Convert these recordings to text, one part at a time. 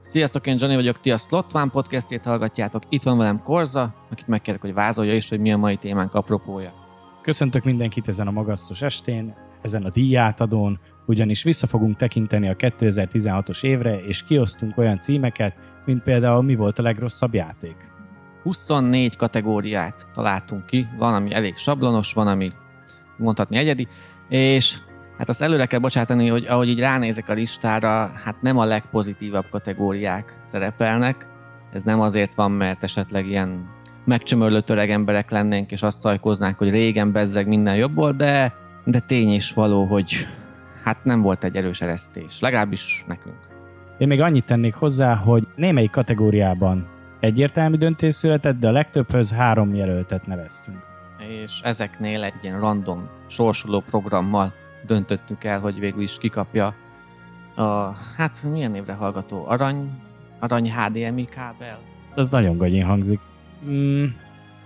Sziasztok, én Johnny vagyok, ti a Slot One podcastjét hallgatjátok. Itt van velem Korza, akit megkérek, hogy vázolja is, hogy mi a mai témánk apropója. Köszöntök mindenkit ezen a magasztos estén, ezen a díjátadón, ugyanis vissza fogunk tekinteni a 2016-os évre, és kiosztunk olyan címeket, mint például mi volt a legrosszabb játék. 24 kategóriát találtunk ki, van, ami elég sablonos, van, ami mondhatni egyedi, és hát azt előre kell bocsátani, hogy ahogy így ránézek a listára, hát nem a legpozitívabb kategóriák szerepelnek. Ez nem azért van, mert esetleg ilyen megcsömörlött öreg emberek lennénk, és azt szajkoznánk, hogy régen bezzeg minden jobb volt, de, de tény is való, hogy hát nem volt egy erős eresztés, legalábbis nekünk. Én még annyit tennék hozzá, hogy némelyik kategóriában egyértelmű döntés született, de a legtöbbhöz három jelöltet neveztünk. És ezeknél egy ilyen random sorsoló programmal döntöttük el, hogy végül is kikapja a, hát milyen névre hallgató, arany, arany HDMI kábel. Ez nagyon gagyin hangzik. Mm,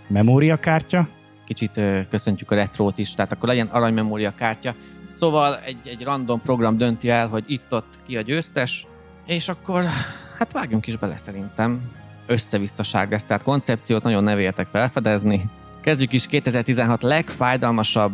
memóriakártya? Kicsit ö, köszöntjük a retrót is, tehát akkor legyen arany memóriakártya. Szóval egy, egy random program dönti el, hogy itt-ott ki a győztes, és akkor hát vágjunk is bele szerintem. Összevisszaság lesz, tehát koncepciót nagyon ne felfedezni. Kezdjük is 2016 legfájdalmasabb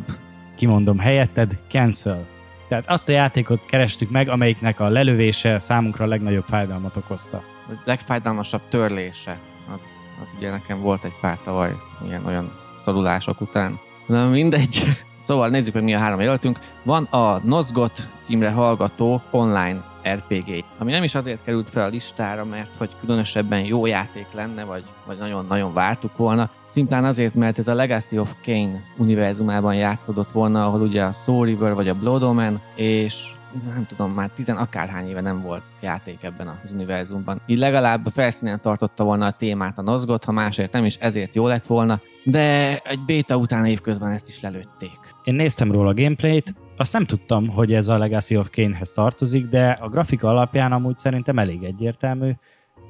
Kimondom helyetted, cancel. Tehát azt a játékot kerestük meg, amelyiknek a lelövése számunkra a legnagyobb fájdalmat okozta. vagy legfájdalmasabb törlése. Az, az ugye nekem volt egy pár tavaly ilyen olyan szorulások után. Na mindegy. Szóval nézzük meg mi a három jelöltünk. Van a Nozgot címre hallgató online RPG, ami nem is azért került fel a listára, mert hogy különösebben jó játék lenne, vagy, vagy nagyon-nagyon vártuk volna. Szimplán azért, mert ez a Legacy of Kane univerzumában játszódott volna, ahol ugye a Soul River vagy a Blood Omen, és nem tudom, már tizen akárhány éve nem volt játék ebben az univerzumban. Így legalább felszínen tartotta volna a témát a Nozgot, ha másért nem is, ezért jó lett volna, de egy béta után évközben ezt is lelőtték. Én néztem róla a gameplayt, azt nem tudtam, hogy ez a Legacy of Kane-hez tartozik, de a grafika alapján amúgy szerintem elég egyértelmű.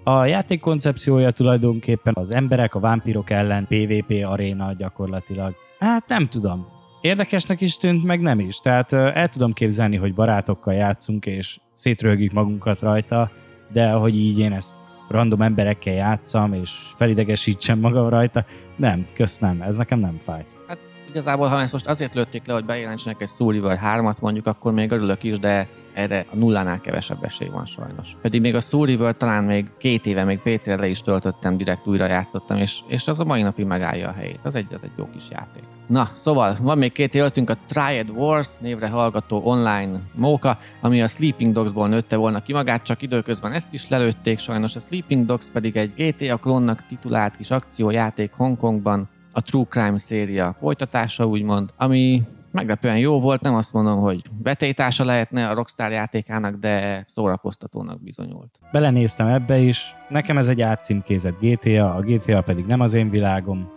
A játék koncepciója tulajdonképpen az emberek a vámpírok ellen PvP aréna gyakorlatilag. Hát nem tudom. Érdekesnek is tűnt, meg nem is. Tehát el tudom képzelni, hogy barátokkal játszunk, és szétröhögjük magunkat rajta, de hogy így én ezt random emberekkel játszam, és felidegesítsem magam rajta, nem, kösz nem, ez nekem nem fáj. Igazából, ha ezt most azért lőtték le, hogy bejelentsenek egy Soul River 3-at mondjuk, akkor még örülök is, de erre a nullánál kevesebb esély van sajnos. Pedig még a Soul River talán még két éve még PC-re le is töltöttem, direkt újra játszottam, és, és az a mai napig megállja a helyét. Az egy, az egy jó kis játék. Na, szóval van még két jelöltünk, a Triad Wars névre hallgató online móka, ami a Sleeping Dogsból nőtte volna ki magát, csak időközben ezt is lelőtték, sajnos a Sleeping Dogs pedig egy GTA klónnak titulált kis akciójáték Hongkongban, a True Crime széria folytatása úgymond, ami meglepően jó volt, nem azt mondom, hogy betétása lehetne a Rockstar játékának, de szórakoztatónak bizonyult. Belenéztem ebbe is, nekem ez egy átcímkézett GTA, a GTA pedig nem az én világom,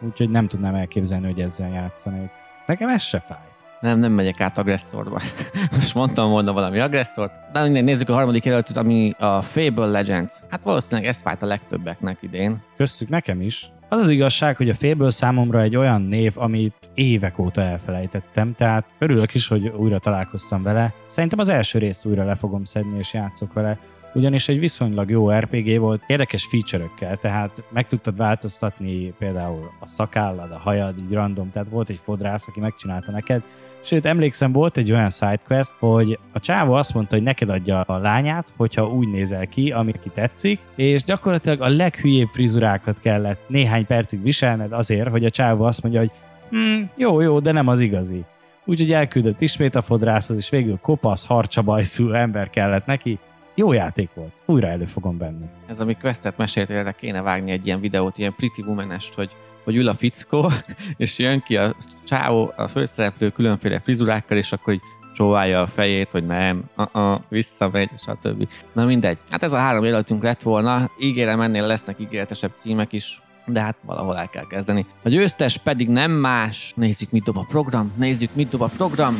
úgyhogy nem tudnám elképzelni, hogy ezzel játszanék. Nekem ez se fájt. Nem, nem megyek át agresszorba. Most mondtam volna valami agresszort. De minden, nézzük a harmadik jelöltet, ami a Fable Legends. Hát valószínűleg ez fájt a legtöbbeknek idén. Köztük nekem is. Az az igazság, hogy a Fable számomra egy olyan név, amit évek óta elfelejtettem, tehát örülök is, hogy újra találkoztam vele. Szerintem az első részt újra le fogom szedni és játszok vele, ugyanis egy viszonylag jó RPG volt, érdekes feature-ökkel, tehát meg tudtad változtatni például a szakállad, a hajad, így random, tehát volt egy fodrász, aki megcsinálta neked, Sőt, emlékszem, volt egy olyan sidequest, hogy a csávó azt mondta, hogy neked adja a lányát, hogyha úgy nézel ki, ami ki tetszik, és gyakorlatilag a leghülyébb frizurákat kellett néhány percig viselned azért, hogy a csávó azt mondja, hogy hm, jó, jó, de nem az igazi. Úgyhogy elküldött ismét a fodrászhoz, és végül kopasz, harcsabajszú ember kellett neki. Jó játék volt. Újra elő fogom venni. Ez, ami questet meséltél, kéne vágni egy ilyen videót, ilyen Pretty woman hogy hogy ül a fickó, és jön ki a csávó, a főszereplő különféle frizurákkal, és akkor így csóválja a fejét, hogy nem, uh-uh, visszamegy, stb. Na mindegy. Hát ez a három jelöltünk lett volna. Ígérem, ennél lesznek ígéretesebb címek is, de hát valahol el kell kezdeni. A győztes pedig nem más. Nézzük, mit dob a program, nézzük, mit dob a program.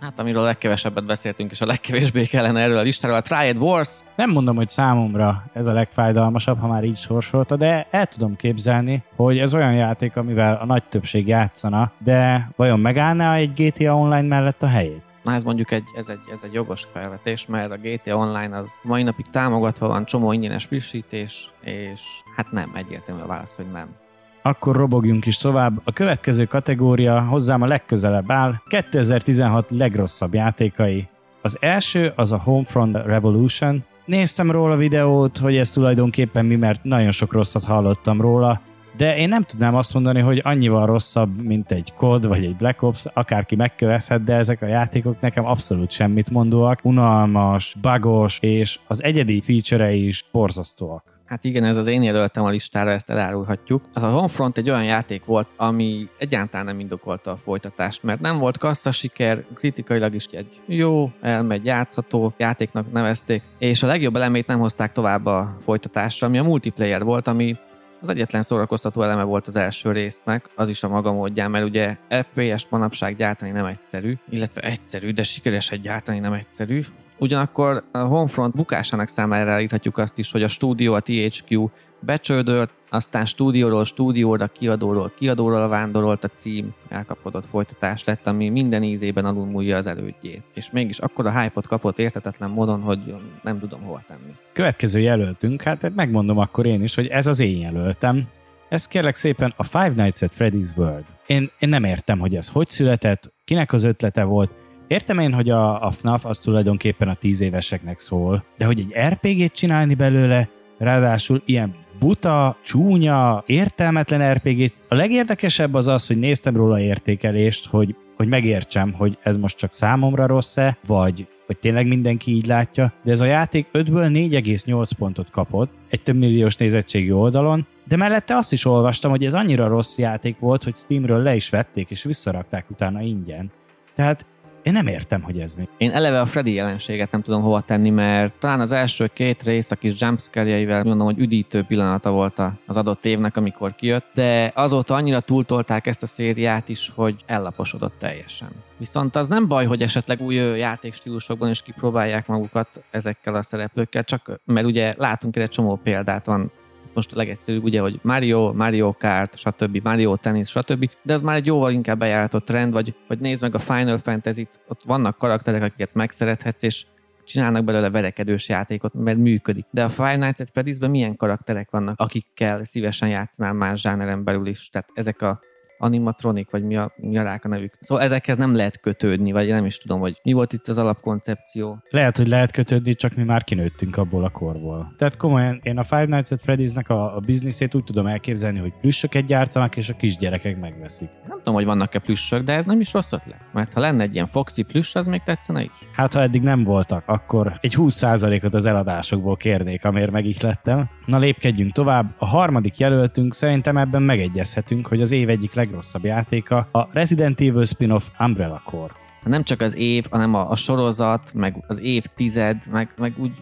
Hát amiről a legkevesebbet beszéltünk, és a legkevésbé kellene erről a listáról, a Triad Wars. Nem mondom, hogy számomra ez a legfájdalmasabb, ha már így sorsolta, de el tudom képzelni, hogy ez olyan játék, amivel a nagy többség játszana, de vajon megállná egy GTA Online mellett a helyét? Na ez mondjuk egy, ez egy, ez egy jogos felvetés, mert a GTA Online az mai napig támogatva van, csomó ingyenes frissítés, és hát nem, egyértelmű a válasz, hogy nem. Akkor robogjunk is tovább. A következő kategória hozzám a legközelebb áll. 2016 legrosszabb játékai. Az első az a Homefront Revolution. Néztem róla videót, hogy ez tulajdonképpen mi, mert nagyon sok rosszat hallottam róla, de én nem tudnám azt mondani, hogy annyival rosszabb, mint egy COD vagy egy Black Ops, akárki megkövezhet, de ezek a játékok nekem abszolút semmit mondóak, unalmas, bagos, és az egyedi feature-ei is borzasztóak. Hát igen, ez az én jelöltem a listára, ezt elárulhatjuk. A Homefront egy olyan játék volt, ami egyáltalán nem indokolta a folytatást, mert nem volt kassza siker, kritikailag is egy jó, elmegy, játszható játéknak nevezték, és a legjobb elemét nem hozták tovább a folytatásra, ami a multiplayer volt, ami az egyetlen szórakoztató eleme volt az első résznek, az is a maga módján, mert ugye FPS manapság gyártani nem egyszerű, illetve egyszerű, de sikereset gyártani nem egyszerű. Ugyanakkor a Homefront bukásának számára írhatjuk azt is, hogy a stúdió, a THQ becsődölt, aztán stúdióról stúdióra, kiadóról kiadóra vándorolt a cím, elkapkodott folytatás lett, ami minden ízében alulmúlja az elődjét. És mégis akkor a hype-ot kapott értetetlen módon, hogy nem tudom hova tenni. Következő jelöltünk, hát megmondom akkor én is, hogy ez az én jelöltem. Ez kérlek szépen a Five Nights at Freddy's World. Én, én nem értem, hogy ez hogy született, kinek az ötlete volt, Értem én, hogy a, a FNAF az tulajdonképpen a tíz éveseknek szól, de hogy egy RPG-t csinálni belőle, ráadásul ilyen buta, csúnya, értelmetlen RPG. A legérdekesebb az az, hogy néztem róla értékelést, hogy, hogy megértsem, hogy ez most csak számomra rossz-e, vagy hogy tényleg mindenki így látja, de ez a játék 5-ből 4,8 pontot kapott egy több milliós nézettségi oldalon, de mellette azt is olvastam, hogy ez annyira rossz játék volt, hogy Steamről le is vették, és visszarakták utána ingyen. Tehát én nem értem, hogy ez mi. Én eleve a Freddy jelenséget nem tudom hova tenni, mert talán az első két rész a kis jumpscare mondom, hogy üdítő pillanata volt az adott évnek, amikor kijött, de azóta annyira túltolták ezt a szériát is, hogy ellaposodott teljesen. Viszont az nem baj, hogy esetleg új játékstílusokban is kipróbálják magukat ezekkel a szereplőkkel, csak mert ugye látunk egy csomó példát, van most a legegyszerűbb ugye, hogy Mario, Mario Kart, stb., Mario Tennis, stb., de ez már egy jóval inkább bejáratott trend, vagy, vagy nézd meg a Final Fantasy-t, ott vannak karakterek, akiket megszerethetsz, és csinálnak belőle verekedős játékot, mert működik. De a Five Nights at Freddy's-ben milyen karakterek vannak, akikkel szívesen játszanál más zsáneren belül is? Tehát ezek a animatronik, vagy mi a, mi a rák a nevük. Szóval ezekhez nem lehet kötődni, vagy nem is tudom, hogy mi volt itt az alapkoncepció. Lehet, hogy lehet kötődni, csak mi már kinőttünk abból a korból. Tehát komolyan, én a Five Nights at Freddy's-nek a, a bizniszét úgy tudom elképzelni, hogy plüssöket gyártanak, és a kisgyerekek megveszik. Nem tudom, hogy vannak-e plüssök, de ez nem is rossz ötlet. Mert ha lenne egy ilyen Foxy plüss, az még tetszene is. Hát, ha eddig nem voltak, akkor egy 20%-ot az eladásokból kérnék, amért megihlettem. Na lépkedjünk tovább. A harmadik jelöltünk szerintem ebben megegyezhetünk, hogy az év egyik leg legrosszabb játéka, a Resident Evil spin-off Umbrella Core. Nem csak az év, hanem a, a sorozat, meg az évtized, meg, meg úgy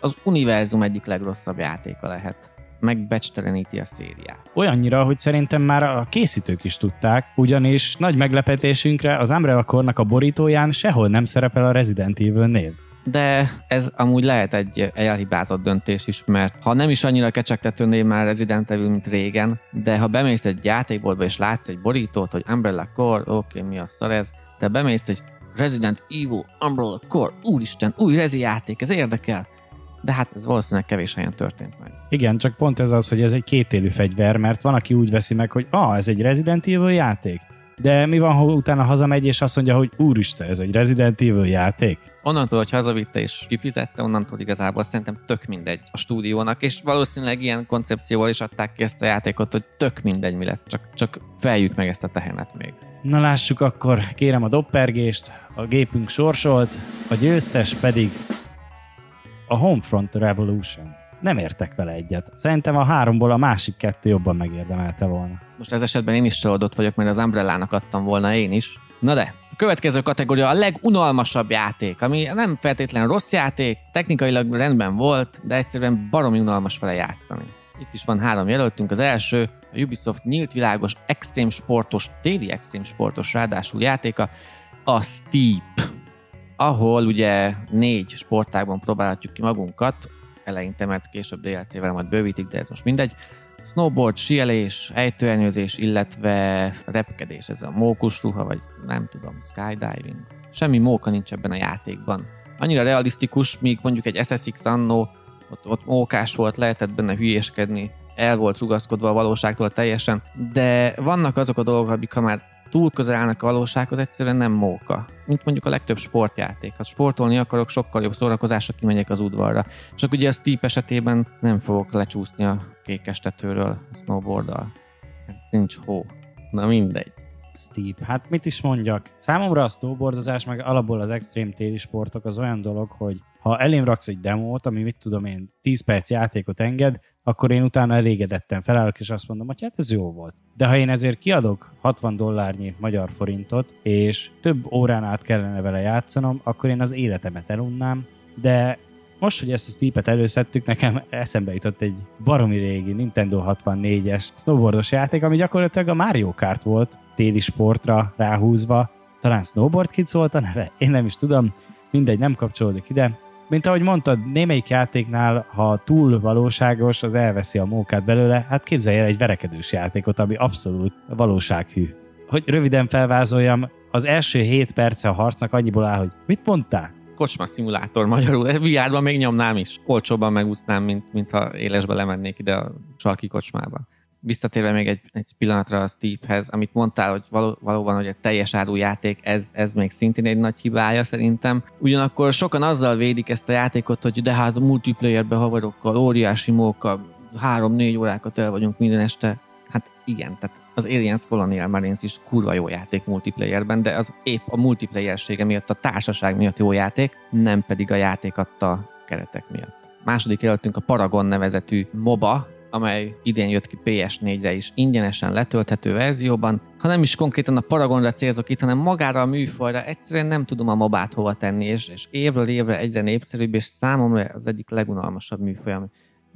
az univerzum egyik legrosszabb játéka lehet megbecsteleníti a szériát. Olyannyira, hogy szerintem már a készítők is tudták, ugyanis nagy meglepetésünkre az Umbrella Core-nak a borítóján sehol nem szerepel a Resident Evil név de ez amúgy lehet egy elhibázott döntés is, mert ha nem is annyira kecsegtető név már Resident Evil, mint régen, de ha bemész egy játékboltba és látsz egy borítót, hogy Umbrella Core, oké, okay, mi a szar ez, de bemész egy Resident Evil, Umbrella Core, úristen, új rezi játék, ez érdekel. De hát ez valószínűleg kevés helyen történt meg. Igen, csak pont ez az, hogy ez egy kétélű fegyver, mert van, aki úgy veszi meg, hogy ah, ez egy Resident Evil játék. De mi van, ha utána hazamegy, és azt mondja, hogy úristen, ez egy Resident Evil játék? Onnantól, hogy hazavitte és kifizette, onnantól igazából szerintem tök mindegy a stúdiónak, és valószínűleg ilyen koncepcióval is adták ki ezt a játékot, hogy tök mindegy mi lesz, csak, csak feljük meg ezt a tehenet még. Na lássuk akkor, kérem a doppergést, a gépünk sorsolt, a győztes pedig a Homefront Revolution nem értek vele egyet. Szerintem a háromból a másik kettő jobban megérdemelte volna. Most ez esetben én is csalódott vagyok, mert az Umbrellának adtam volna én is. Na de, a következő kategória a legunalmasabb játék, ami nem feltétlen rossz játék, technikailag rendben volt, de egyszerűen baromi unalmas vele játszani. Itt is van három jelöltünk. Az első a Ubisoft nyílt világos, extrém sportos, téli extrém sportos ráadásul játéka, a Steep ahol ugye négy sportágban próbálhatjuk ki magunkat, eleinte, mert később DLC-vel majd bővítik, de ez most mindegy. Snowboard, sielés, ejtőernyőzés, illetve repkedés, ez a mókusruha, vagy nem tudom, skydiving. semmi móka nincs ebben a játékban. Annyira realisztikus, míg mondjuk egy SSX annó, ott, ott mókás volt, lehetett benne hülyéskedni, el volt rugaszkodva a valóságtól teljesen, de vannak azok a dolgok, amik ha már túl közel állnak a valósághoz, egyszerűen nem móka. Mint mondjuk a legtöbb sportjáték. Ha sportolni akarok, sokkal jobb szórakozásra kimegyek az udvarra. Csak ugye a Steep esetében nem fogok lecsúszni a kékes tetőről a snowboarddal. Nincs hó. Na mindegy. Steep. Hát mit is mondjak? Számomra a snowboardozás, meg alapból az extrém téli sportok az olyan dolog, hogy ha elém raksz egy demót, ami mit tudom én, 10 perc játékot enged, akkor én utána elégedetten felállok, és azt mondom, hogy hát ez jó volt. De ha én ezért kiadok 60 dollárnyi magyar forintot, és több órán át kellene vele játszanom, akkor én az életemet elunnám, de most, hogy ezt a Steep-et előszedtük, nekem eszembe jutott egy baromi régi Nintendo 64-es snowboardos játék, ami gyakorlatilag a Mario Kart volt, téli sportra ráhúzva. Talán Snowboard Kids volt a neve? Én nem is tudom. Mindegy, nem kapcsolódik ide mint ahogy mondtad, némelyik játéknál, ha túl valóságos, az elveszi a mókát belőle, hát képzelj el egy verekedős játékot, ami abszolút valósághű. Hogy röviden felvázoljam, az első 7 perce a harcnak annyiból áll, hogy mit mondtál? Kocsma szimulátor magyarul, VR-ban még nyomnám is. Olcsóban megúsznám, mint, mint ha élesbe lemennék ide a sarki kocsmába visszatérve még egy, egy pillanatra a Steephez, amit mondtál, hogy való, valóban, hogy egy teljes áru játék, ez, ez még szintén egy nagy hibája szerintem. Ugyanakkor sokan azzal védik ezt a játékot, hogy de hát a multiplayerbe havarokkal, óriási mókkal, három-négy órákat el vagyunk minden este. Hát igen, tehát az Aliens Colonial Marines is kurva jó játék multiplayerben, de az épp a multiplayersége miatt, a társaság miatt jó játék, nem pedig a játék adta keretek miatt. Második előttünk a Paragon nevezetű MOBA, amely idén jött ki PS4-re is ingyenesen letölthető verzióban. Ha nem is konkrétan a Paragonra célzok itt, hanem magára a műfajra, egyszerűen nem tudom a mobát hova tenni, és, és évről évre egyre népszerűbb, és számomra az egyik legunalmasabb műfaj,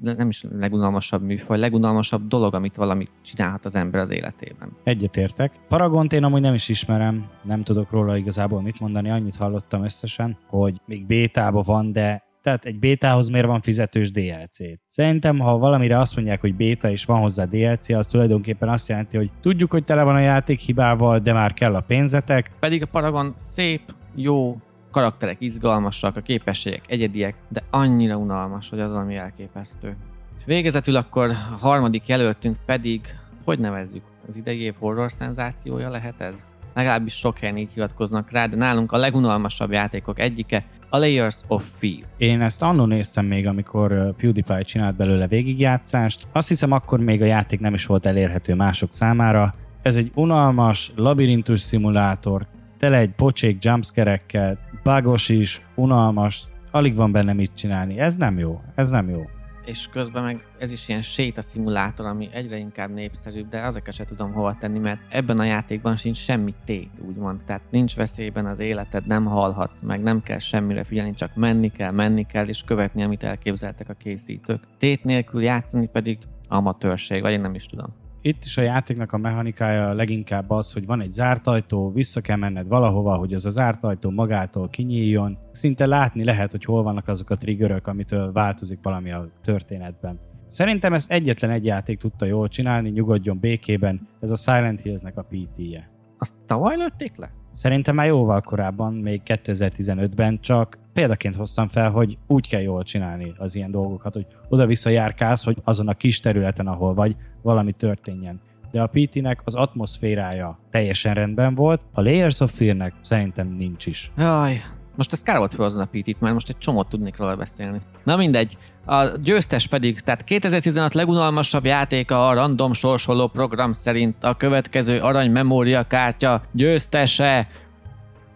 nem is legunalmasabb műfaj, legunalmasabb dolog, amit valami csinálhat az ember az életében. Egyetértek. Paragont én amúgy nem is ismerem, nem tudok róla igazából mit mondani, annyit hallottam összesen, hogy még bétában van, de tehát egy bétához miért van fizetős DLC? Szerintem, ha valamire azt mondják, hogy béta és van hozzá DLC, az tulajdonképpen azt jelenti, hogy tudjuk, hogy tele van a játék hibával, de már kell a pénzetek. Pedig a Paragon szép, jó, karakterek izgalmasak, a képességek egyediek, de annyira unalmas, hogy az valami elképesztő. Végezetül akkor a harmadik jelöltünk pedig, hogy nevezzük? Az idei év horror szenzációja lehet ez? Legalábbis sok helyen így hivatkoznak rá, de nálunk a legunalmasabb játékok egyike, a Layers of Fear. Én ezt annó néztem még, amikor PewDiePie csinált belőle végigjátszást. Azt hiszem, akkor még a játék nem is volt elérhető mások számára. Ez egy unalmas, labirintus szimulátor, tele egy pocsék jumpscarekkel, bugos is, unalmas, alig van benne mit csinálni. Ez nem jó, ez nem jó és közben meg ez is ilyen szimulátor, ami egyre inkább népszerűbb, de azokat se tudom hova tenni, mert ebben a játékban sincs semmi tét, úgymond. Tehát nincs veszélyben az életed, nem halhatsz meg, nem kell semmire figyelni, csak menni kell, menni kell, és követni, amit elképzeltek a készítők. Tét nélkül játszani pedig amatőrség, vagy én nem is tudom itt is a játéknak a mechanikája leginkább az, hogy van egy zárt ajtó, vissza kell menned valahova, hogy az a zárt ajtó magától kinyíljon. Szinte látni lehet, hogy hol vannak azok a triggerök, amitől változik valami a történetben. Szerintem ezt egyetlen egy játék tudta jól csinálni, nyugodjon békében, ez a Silent Hills-nek a PT-je. Azt tavaly lőtték le? Szerintem már jóval korábban, még 2015-ben, csak példaként hoztam fel, hogy úgy kell jól csinálni az ilyen dolgokat, hogy oda-vissza járkálsz, hogy azon a kis területen, ahol vagy, valami történjen. De a PT-nek az atmoszférája teljesen rendben volt, a Layers of Fear-nek szerintem nincs is. Jaj, most ez kár volt felhozni a PT-t, mert most egy csomót tudnék róla beszélni. Na mindegy, a győztes pedig, tehát 2016 legunalmasabb játéka a random sorsoló program szerint a következő arany memória kártya győztese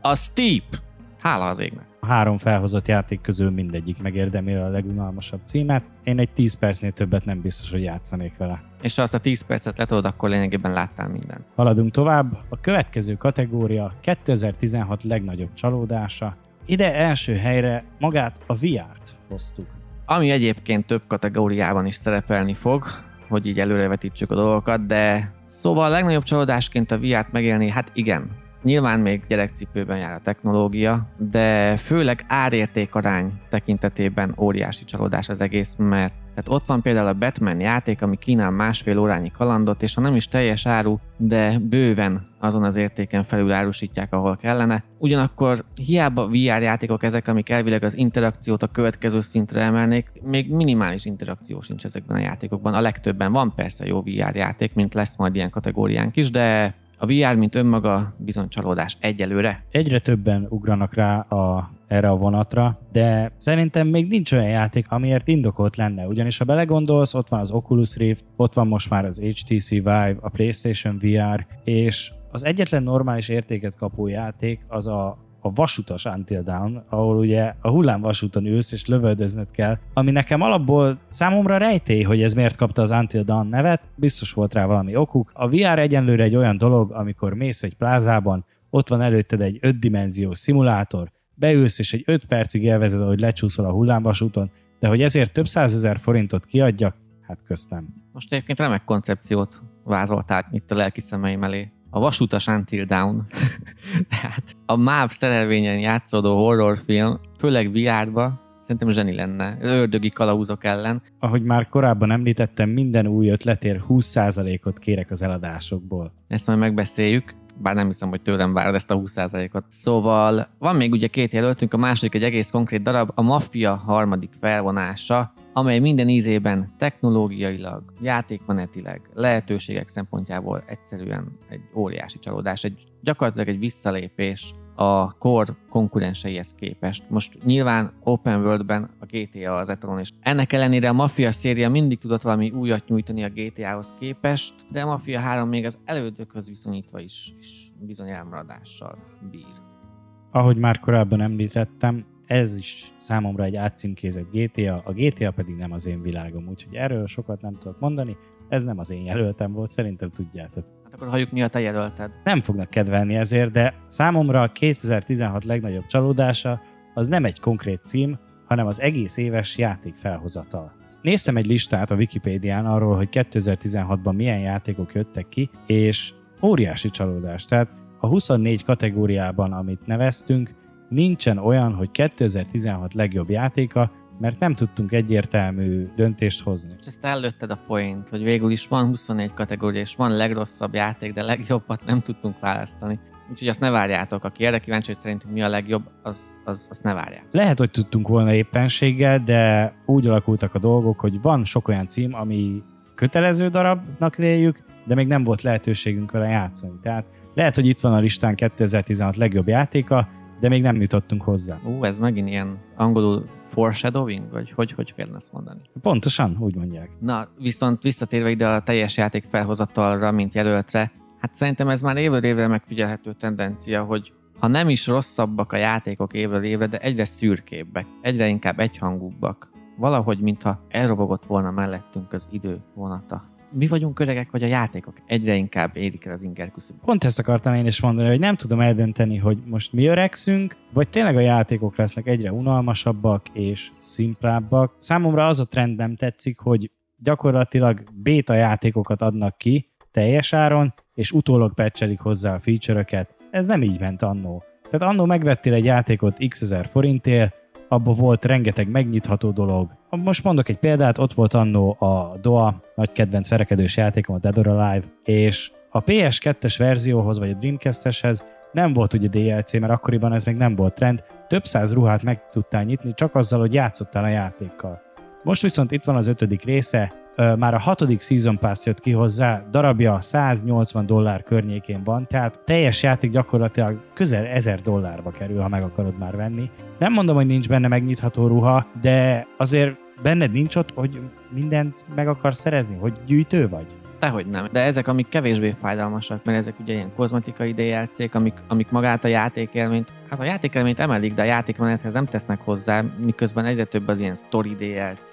a Steep. Hála az égnek. A három felhozott játék közül mindegyik megérdemli a legunalmasabb címet. Én egy 10 percnél többet nem biztos, hogy játszanék vele. És ha azt a 10 percet letolod, akkor lényegében láttál mindent. Haladunk tovább. A következő kategória 2016 legnagyobb csalódása. Ide első helyre magát a VR-t hoztuk. Ami egyébként több kategóriában is szerepelni fog, hogy így előrevetítsük a dolgokat, de szóval a legnagyobb csalódásként a VR-t megélni, hát igen, Nyilván még gyerekcipőben jár a technológia, de főleg árértékarány tekintetében óriási csalódás az egész, mert tehát ott van például a Batman játék, ami kínál másfél órányi kalandot, és ha nem is teljes áru, de bőven azon az értéken felül árusítják, ahol kellene. Ugyanakkor hiába VR játékok ezek, amik elvileg az interakciót a következő szintre emelnék, még minimális interakció sincs ezekben a játékokban. A legtöbben van persze jó VR játék, mint lesz majd ilyen kategóriánk is, de a VR, mint önmaga, bizony csalódás egyelőre. Egyre többen ugranak rá a, erre a vonatra, de szerintem még nincs olyan játék, amiért indokolt lenne. Ugyanis ha belegondolsz, ott van az Oculus Rift, ott van most már az HTC Vive, a PlayStation VR, és az egyetlen normális értéket kapó játék az a a vasutas Until Down, ahol ugye a hullámvasúton ülsz és lövöldöznöd kell, ami nekem alapból számomra rejtély, hogy ez miért kapta az Until Dawn nevet, biztos volt rá valami okuk. A VR egyenlőre egy olyan dolog, amikor mész egy plázában, ott van előtted egy ötdimenziós szimulátor, beülsz és egy 5 percig élvezed, hogy lecsúszol a hullámvasúton, de hogy ezért több százezer forintot kiadjak, hát köztem. Most egyébként remek koncepciót vázoltál itt a lelki szemeim elé a Vasutas Until Down, tehát a MÁV szerelvényen játszódó horrorfilm, főleg VR-ba, szerintem zseni lenne, ördögi kalauzok ellen. Ahogy már korábban említettem, minden új ötletér 20%-ot kérek az eladásokból. Ezt majd megbeszéljük bár nem hiszem, hogy tőlem várod ezt a 20%-ot. Szóval van még ugye két jelöltünk, a második egy egész konkrét darab, a Mafia harmadik felvonása, amely minden ízében technológiailag, játékmenetileg, lehetőségek szempontjából egyszerűen egy óriási csalódás, egy gyakorlatilag egy visszalépés a kor konkurenseihez képest. Most nyilván Open Worldben a GTA az etalon, és ennek ellenére a Mafia széria mindig tudott valami újat nyújtani a GTA-hoz képest, de a Mafia 3 még az elődökhöz viszonyítva is, is bizony elmaradással bír. Ahogy már korábban említettem, ez is számomra egy átcímkézett GTA, a GTA pedig nem az én világom, úgyhogy erről sokat nem tudok mondani, ez nem az én jelöltem volt, szerintem tudjátok. Hát akkor halljuk, mi a te jelölted. Nem fognak kedvelni ezért, de számomra a 2016 legnagyobb csalódása az nem egy konkrét cím, hanem az egész éves játék felhozatal. Néztem egy listát a Wikipédián arról, hogy 2016-ban milyen játékok jöttek ki, és óriási csalódás. Tehát a 24 kategóriában, amit neveztünk, nincsen olyan, hogy 2016 legjobb játéka, mert nem tudtunk egyértelmű döntést hozni. És ezt ellőtted a point, hogy végül is van 24 kategória, és van legrosszabb játék, de legjobbat nem tudtunk választani. Úgyhogy azt ne várjátok, aki erre kíváncsi, hogy szerintünk mi a legjobb, az, az, azt ne várják. Lehet, hogy tudtunk volna éppenséggel, de úgy alakultak a dolgok, hogy van sok olyan cím, ami kötelező darabnak véljük, de még nem volt lehetőségünk vele játszani. Tehát lehet, hogy itt van a listán 2016 legjobb játéka, de még nem jutottunk hozzá. Ú, ez megint ilyen angolul foreshadowing, vagy hogy, hogy kellene ezt mondani? Pontosan, úgy mondják. Na, viszont visszatérve ide a teljes játék felhozatalra, mint jelöltre, hát szerintem ez már évről évre megfigyelhető tendencia, hogy ha nem is rosszabbak a játékok évről évre, de egyre szürkébbek, egyre inkább egyhangúbbak. Valahogy, mintha elrobogott volna mellettünk az idő vonata mi vagyunk öregek, vagy a játékok egyre inkább érik el az inger küszöböt. Pont ezt akartam én is mondani, hogy nem tudom eldönteni, hogy most mi öregszünk, vagy tényleg a játékok lesznek egyre unalmasabbak és szimplábbak. Számomra az a trend nem tetszik, hogy gyakorlatilag béta játékokat adnak ki teljes áron, és utólag patchelik hozzá a feature-öket. Ez nem így ment annó. Tehát annó megvettél egy játékot x ezer forintért, abban volt rengeteg megnyitható dolog. Most mondok egy példát, ott volt annó a DOA, nagy kedvenc verekedős játékom, a Dead or Alive, és a PS2-es verzióhoz, vagy a Dreamcast-eshez nem volt ugye DLC, mert akkoriban ez még nem volt trend, több száz ruhát meg tudtál nyitni csak azzal, hogy játszottál a játékkal. Most viszont itt van az ötödik része, már a hatodik Season Pass jött ki hozzá, darabja 180 dollár környékén van, tehát teljes játék gyakorlatilag közel 1000 dollárba kerül, ha meg akarod már venni. Nem mondom, hogy nincs benne megnyitható ruha, de azért benned nincs ott, hogy mindent meg akarsz szerezni, hogy gyűjtő vagy? Dehogy nem. De ezek, amik kevésbé fájdalmasak, mert ezek ugye ilyen kozmetikai DLC-k, amik, amik magát a játékélményt, hát a játékélményt emelik, de a játékmenethez nem tesznek hozzá, miközben egyre több az ilyen story DLC,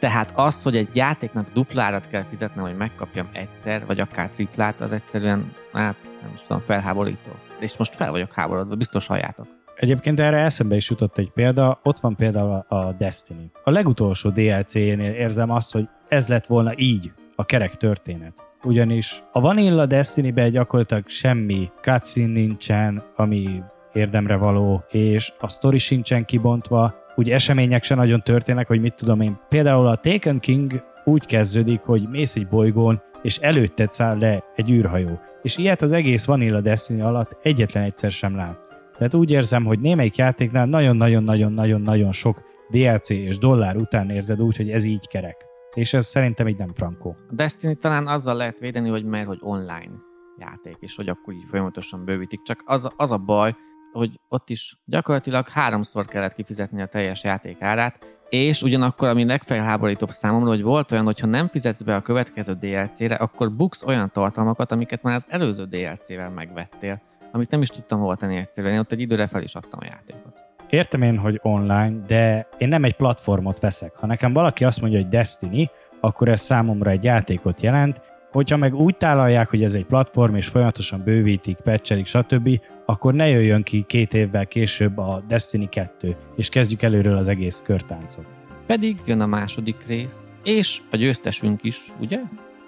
tehát az, hogy egy játéknak duplárat kell fizetnem, hogy megkapjam egyszer, vagy akár triplát, az egyszerűen, hát nem is tudom, felháborító. És most fel vagyok háborodva, biztos halljátok. Egyébként erre eszembe is jutott egy példa, ott van például a Destiny. A legutolsó DLC-nél érzem azt, hogy ez lett volna így a kerek történet. ugyanis a Vanilla Destiny-ben gyakorlatilag semmi cutscene nincsen, ami érdemre való, és a sztori sincsen kibontva, úgy események se nagyon történnek, hogy mit tudom én. Például a Taken King úgy kezdődik, hogy mész egy bolygón, és előtted száll le egy űrhajó. És ilyet az egész Vanilla Destiny alatt egyetlen egyszer sem lát. Tehát úgy érzem, hogy némelyik játéknál nagyon-nagyon-nagyon-nagyon-nagyon sok DLC és dollár után érzed úgy, hogy ez így kerek. És ez szerintem így nem frankó. A Destiny talán azzal lehet védeni, hogy mert hogy online játék, és hogy akkor így folyamatosan bővítik. Csak az, az a baj, hogy ott is gyakorlatilag háromszor kellett kifizetni a teljes játék árát, és ugyanakkor, ami legfelháborítóbb számomra, hogy volt olyan, hogy ha nem fizetsz be a következő DLC-re, akkor buksz olyan tartalmakat, amiket már az előző DLC-vel megvettél, amit nem is tudtam hova tenni egyszerűen. Én ott egy időre fel is adtam a játékot. Értem én, hogy online, de én nem egy platformot veszek. Ha nekem valaki azt mondja, hogy Destiny, akkor ez számomra egy játékot jelent, Hogyha meg úgy tálalják, hogy ez egy platform, és folyamatosan bővítik, patchelik, stb., akkor ne jöjjön ki két évvel később a Destiny 2, és kezdjük előről az egész körtáncot. Pedig jön a második rész, és a győztesünk is, ugye?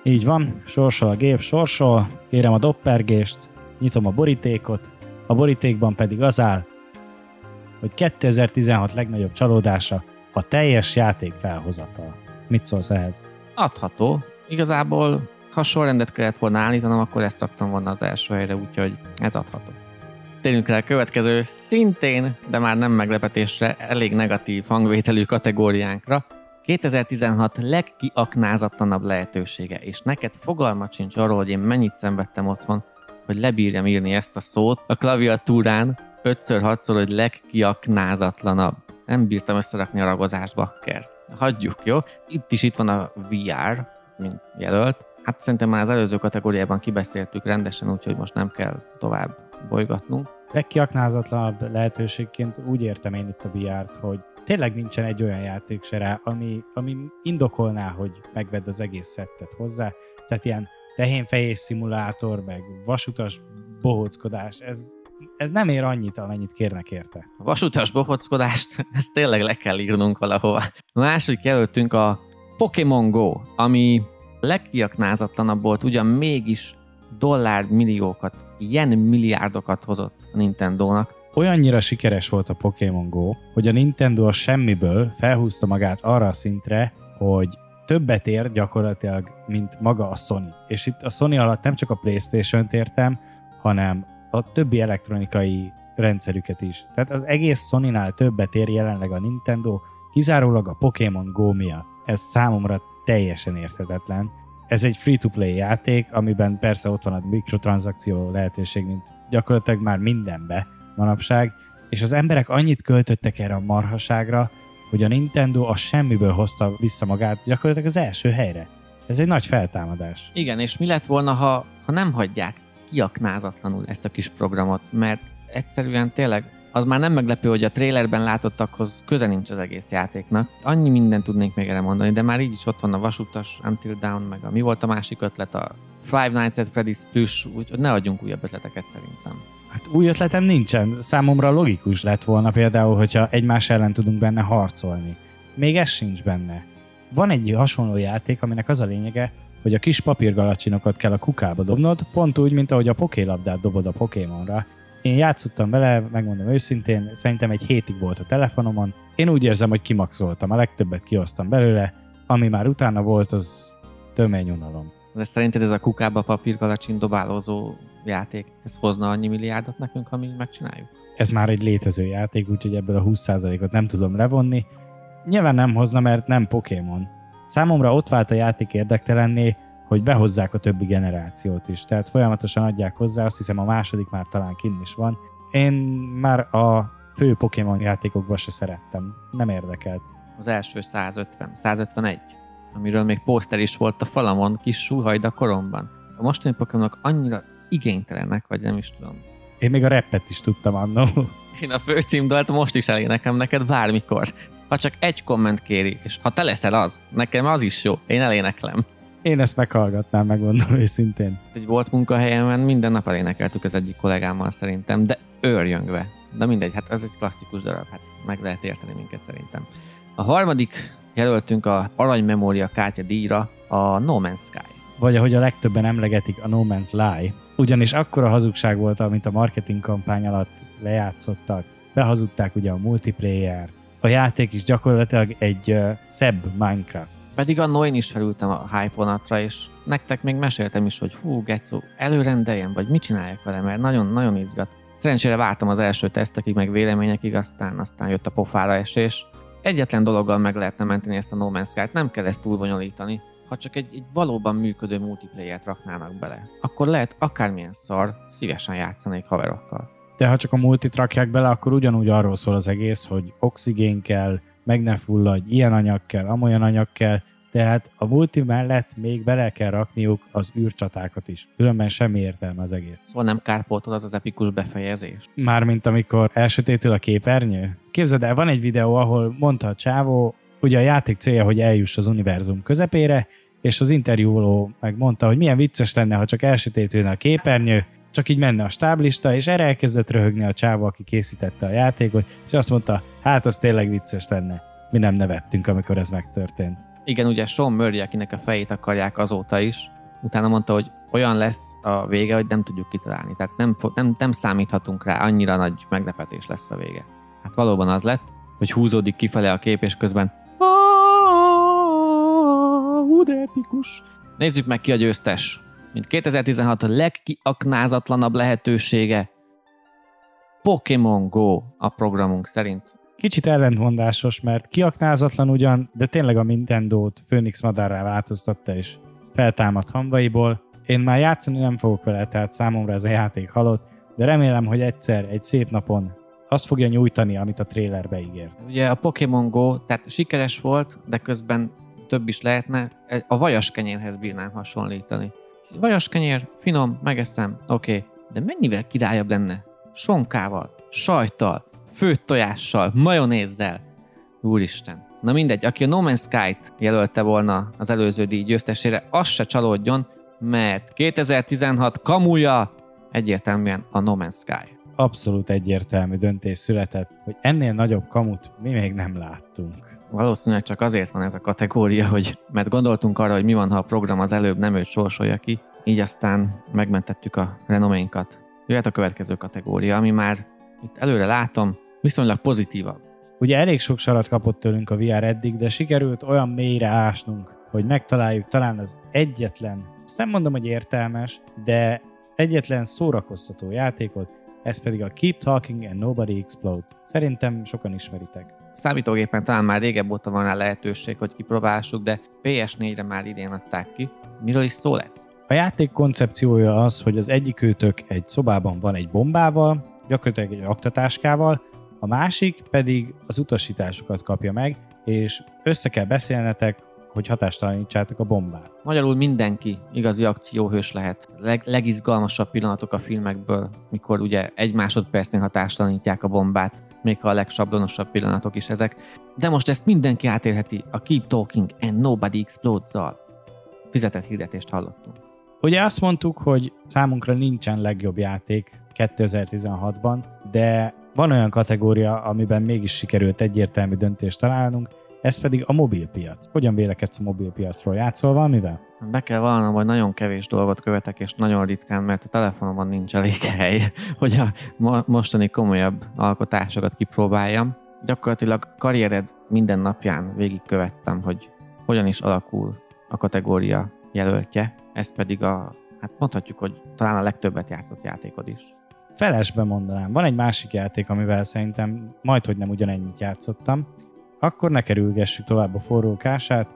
Így van, sorsol a gép, sorsol, kérem a doppergést, nyitom a borítékot, a borítékban pedig az áll, hogy 2016 legnagyobb csalódása a teljes játék felhozatal. Mit szólsz ehhez? Adható. Igazából ha sorrendet kellett volna állítanom, akkor ezt raktam volna az első helyre, úgyhogy ez adható. Térjünk rá a következő, szintén, de már nem meglepetésre, elég negatív hangvételű kategóriánkra. 2016 legkiaknázatlanabb lehetősége, és neked fogalmat sincs arról, hogy én mennyit szenvedtem otthon, hogy lebírjam írni ezt a szót a klaviatúrán, 5-6-szor, hogy legkiaknázatlanabb. Nem bírtam összerakni a ragozást, bakker. Hagyjuk, jó? Itt is itt van a VR, mint jelölt. Hát szerintem már az előző kategóriában kibeszéltük rendesen, úgyhogy most nem kell tovább bolygatnunk. Legkiaknázatlanabb lehetőségként úgy értem én itt a VR-t, hogy tényleg nincsen egy olyan játék se rá, ami, ami indokolná, hogy megvedd az egész szettet hozzá. Tehát ilyen tehénfejés szimulátor, meg vasutas bohóckodás, ez, ez nem ér annyit, amennyit kérnek érte. A vasutas bohóckodást, ezt tényleg le kell írnunk valahova. A második jelöltünk a Pokémon Go, ami legkiaknázatlanabb volt, ugyan mégis dollármilliókat, ilyen milliárdokat hozott a Nintendo-nak. Olyannyira sikeres volt a Pokémon Go, hogy a Nintendo a semmiből felhúzta magát arra a szintre, hogy többet ér gyakorlatilag, mint maga a Sony. És itt a Sony alatt nem csak a Playstation-t értem, hanem a többi elektronikai rendszerüket is. Tehát az egész Sony-nál többet ér jelenleg a Nintendo, kizárólag a Pokémon Go miatt. Ez számomra teljesen érthetetlen. Ez egy free-to-play játék, amiben persze ott van a mikrotranszakció lehetőség, mint gyakorlatilag már mindenbe manapság, és az emberek annyit költöttek erre a marhaságra, hogy a Nintendo a semmiből hozta vissza magát gyakorlatilag az első helyre. Ez egy nagy feltámadás. Igen, és mi lett volna, ha, ha nem hagyják kiaknázatlanul ezt a kis programot, mert egyszerűen tényleg az már nem meglepő, hogy a trailerben látottakhoz köze nincs az egész játéknak. Annyi mindent tudnék még erre mondani, de már így is ott van a vasutas Until Down, meg a mi volt a másik ötlet, a Five Nights at Freddy's Plus, úgyhogy ne adjunk újabb ötleteket szerintem. Hát új ötletem nincsen. Számomra logikus lett volna például, hogyha egymás ellen tudunk benne harcolni. Még ez sincs benne. Van egy hasonló játék, aminek az a lényege, hogy a kis papírgalacsinokat kell a kukába dobnod, pont úgy, mint ahogy a pokélabdát dobod a Pokémonra, én játszottam vele, megmondom őszintén, szerintem egy hétig volt a telefonomon. Én úgy érzem, hogy kimaxoltam, a legtöbbet kihoztam belőle, ami már utána volt, az tömény unalom. De szerinted ez a kukába papírgalacsin dobálózó játék, ez hozna annyi milliárdot nekünk, mi megcsináljuk? Ez már egy létező játék, úgyhogy ebből a 20%-ot nem tudom levonni. Nyilván nem hozna, mert nem Pokémon. Számomra ott vált a játék érdektelenné, hogy behozzák a többi generációt is. Tehát folyamatosan adják hozzá, azt hiszem a második már talán kinn is van. Én már a fő Pokémon játékokban se szerettem. Nem érdekelt. Az első 150, 151, amiről még poszter is volt a falamon kis súhajda koromban. A mostani Pokémonok annyira igénytelenek, vagy nem is tudom. Én még a repet is tudtam annó. Én a főcímdalt most is elénekem neked bármikor. Ha csak egy komment kéri, és ha te leszel az, nekem az is jó, én eléneklem. Én ezt meghallgatnám, megmondom őszintén. Egy volt munkahelyemen minden nap elénekeltük az egyik kollégámmal szerintem, de őrjöngve. De mindegy, hát ez egy klasszikus darab, hát meg lehet érteni minket szerintem. A harmadik jelöltünk a Arany Memória kártya díjra a No Man's Sky. vagy ahogy a legtöbben emlegetik, a No Man's Lie. Ugyanis akkora hazugság volt, amit a marketing kampány alatt lejátszottak. Behazudták ugye a multiplayer. A játék is gyakorlatilag egy uh, szebb Minecraft. Pedig a Noin is felültem a hype vonatra, és nektek még meséltem is, hogy hú, Gecó, előrendeljem, vagy mit csináljak vele, mert nagyon-nagyon izgat. Szerencsére vártam az első tesztekig, meg véleményekig, aztán, aztán jött a pofára esés. Egyetlen dologgal meg lehetne menteni ezt a No Man's Sky-t, nem kell ezt túlbonyolítani. Ha csak egy, egy valóban működő multiplayer-t raknának bele, akkor lehet akármilyen szar, szívesen játszanék haverokkal. De ha csak a multit rakják bele, akkor ugyanúgy arról szól az egész, hogy oxigén kell, meg ne fulladj, ilyen anyag kell, amolyan anyag kell, tehát a multi mellett még bele kell rakniuk az űrcsatákat is. Különben semmi értelme az egész. Szóval nem kárpótol az az epikus befejezés. Mármint amikor elsötétül a képernyő. Képzeld el, van egy videó, ahol mondta a csávó, ugye a játék célja, hogy eljuss az univerzum közepére, és az interjúoló megmondta, hogy milyen vicces lenne, ha csak elsötétülne a képernyő, csak így menne a stáblista, és erre elkezdett röhögni a csávó, aki készítette a játékot, és azt mondta, hát az tényleg vicces lenne. Mi nem nevettünk, amikor ez megtörtént. Igen, ugye Sean Murray, akinek a fejét akarják azóta is, utána mondta, hogy olyan lesz a vége, hogy nem tudjuk kitalálni. Tehát nem, nem, nem számíthatunk rá, annyira nagy meglepetés lesz a vége. Hát valóban az lett, hogy húzódik kifele a kép, és közben Hú, de epikus. Nézzük meg ki a győztes. Mint 2016 a legkiaknázatlanabb lehetősége Pokémon Go a programunk szerint. Kicsit ellentmondásos, mert kiaknázatlan ugyan, de tényleg a Nintendo-t Phoenix madárrá változtatta és feltámadt hamvaiból. Én már játszani nem fogok vele, tehát számomra ez a játék halott, de remélem, hogy egyszer, egy szép napon azt fogja nyújtani, amit a trailerbe ígért. Ugye a Pokémon Go, tehát sikeres volt, de közben több is lehetne. A vajas kenyérhez bírnám hasonlítani. Vajas kenyér, finom, megeszem, oké, okay. de mennyivel királyabb lenne? Sonkával, sajttal, főtt tojással, majonézzel. Úristen. Na mindegy, aki a No Man's Sky-t jelölte volna az előző díj győztesére, az se csalódjon, mert 2016 kamuja egyértelműen a No Man's Sky. Abszolút egyértelmű döntés született, hogy ennél nagyobb kamut mi még nem láttunk. Valószínűleg csak azért van ez a kategória, hogy mert gondoltunk arra, hogy mi van, ha a program az előbb nem őt sorsolja ki, így aztán megmentettük a renoménkat. Jöhet a következő kategória, ami már itt előre látom, viszonylag pozitívabb. Ugye elég sok sarat kapott tőlünk a VR eddig, de sikerült olyan mélyre ásnunk, hogy megtaláljuk talán az egyetlen, ezt nem mondom, hogy értelmes, de egyetlen szórakoztató játékot, ez pedig a Keep Talking and Nobody Explode. Szerintem sokan ismeritek. Számítógépen talán már régebb óta van rá lehetőség, hogy kipróbálsuk, de PS4-re már idén adták ki. Miről is szól ez? A játék koncepciója az, hogy az egyik őtök egy szobában van egy bombával, gyakorlatilag egy aktatáskával, a másik pedig az utasításokat kapja meg, és össze kell beszélnetek, hogy hatástalanítsátok a bombát. Magyarul mindenki igazi akcióhős lehet. Leg, legizgalmasabb pillanatok a filmekből, mikor ugye egy másodpercnél hatástalanítják a bombát, még a legsablonosabb pillanatok is ezek. De most ezt mindenki átélheti a Keep Talking and Nobody Explodes-zal. Fizetett hirdetést hallottunk. Ugye azt mondtuk, hogy számunkra nincsen legjobb játék 2016-ban, de van olyan kategória, amiben mégis sikerült egyértelmű döntést találnunk, ez pedig a mobilpiac. Hogyan vélekedsz a mobilpiacról? Játszol valamivel? Be kell vallanom, hogy nagyon kevés dolgot követek, és nagyon ritkán, mert a telefonomon nincs elég hely, hogy a mostani komolyabb alkotásokat kipróbáljam. Gyakorlatilag karriered minden napján végigkövettem, hogy hogyan is alakul a kategória jelöltje, ez pedig a, hát mondhatjuk, hogy talán a legtöbbet játszott játékod is. Felesbe mondanám. Van egy másik játék, amivel szerintem majd, hogy nem ugyanennyit játszottam, akkor ne kerülgessük tovább a forró kását.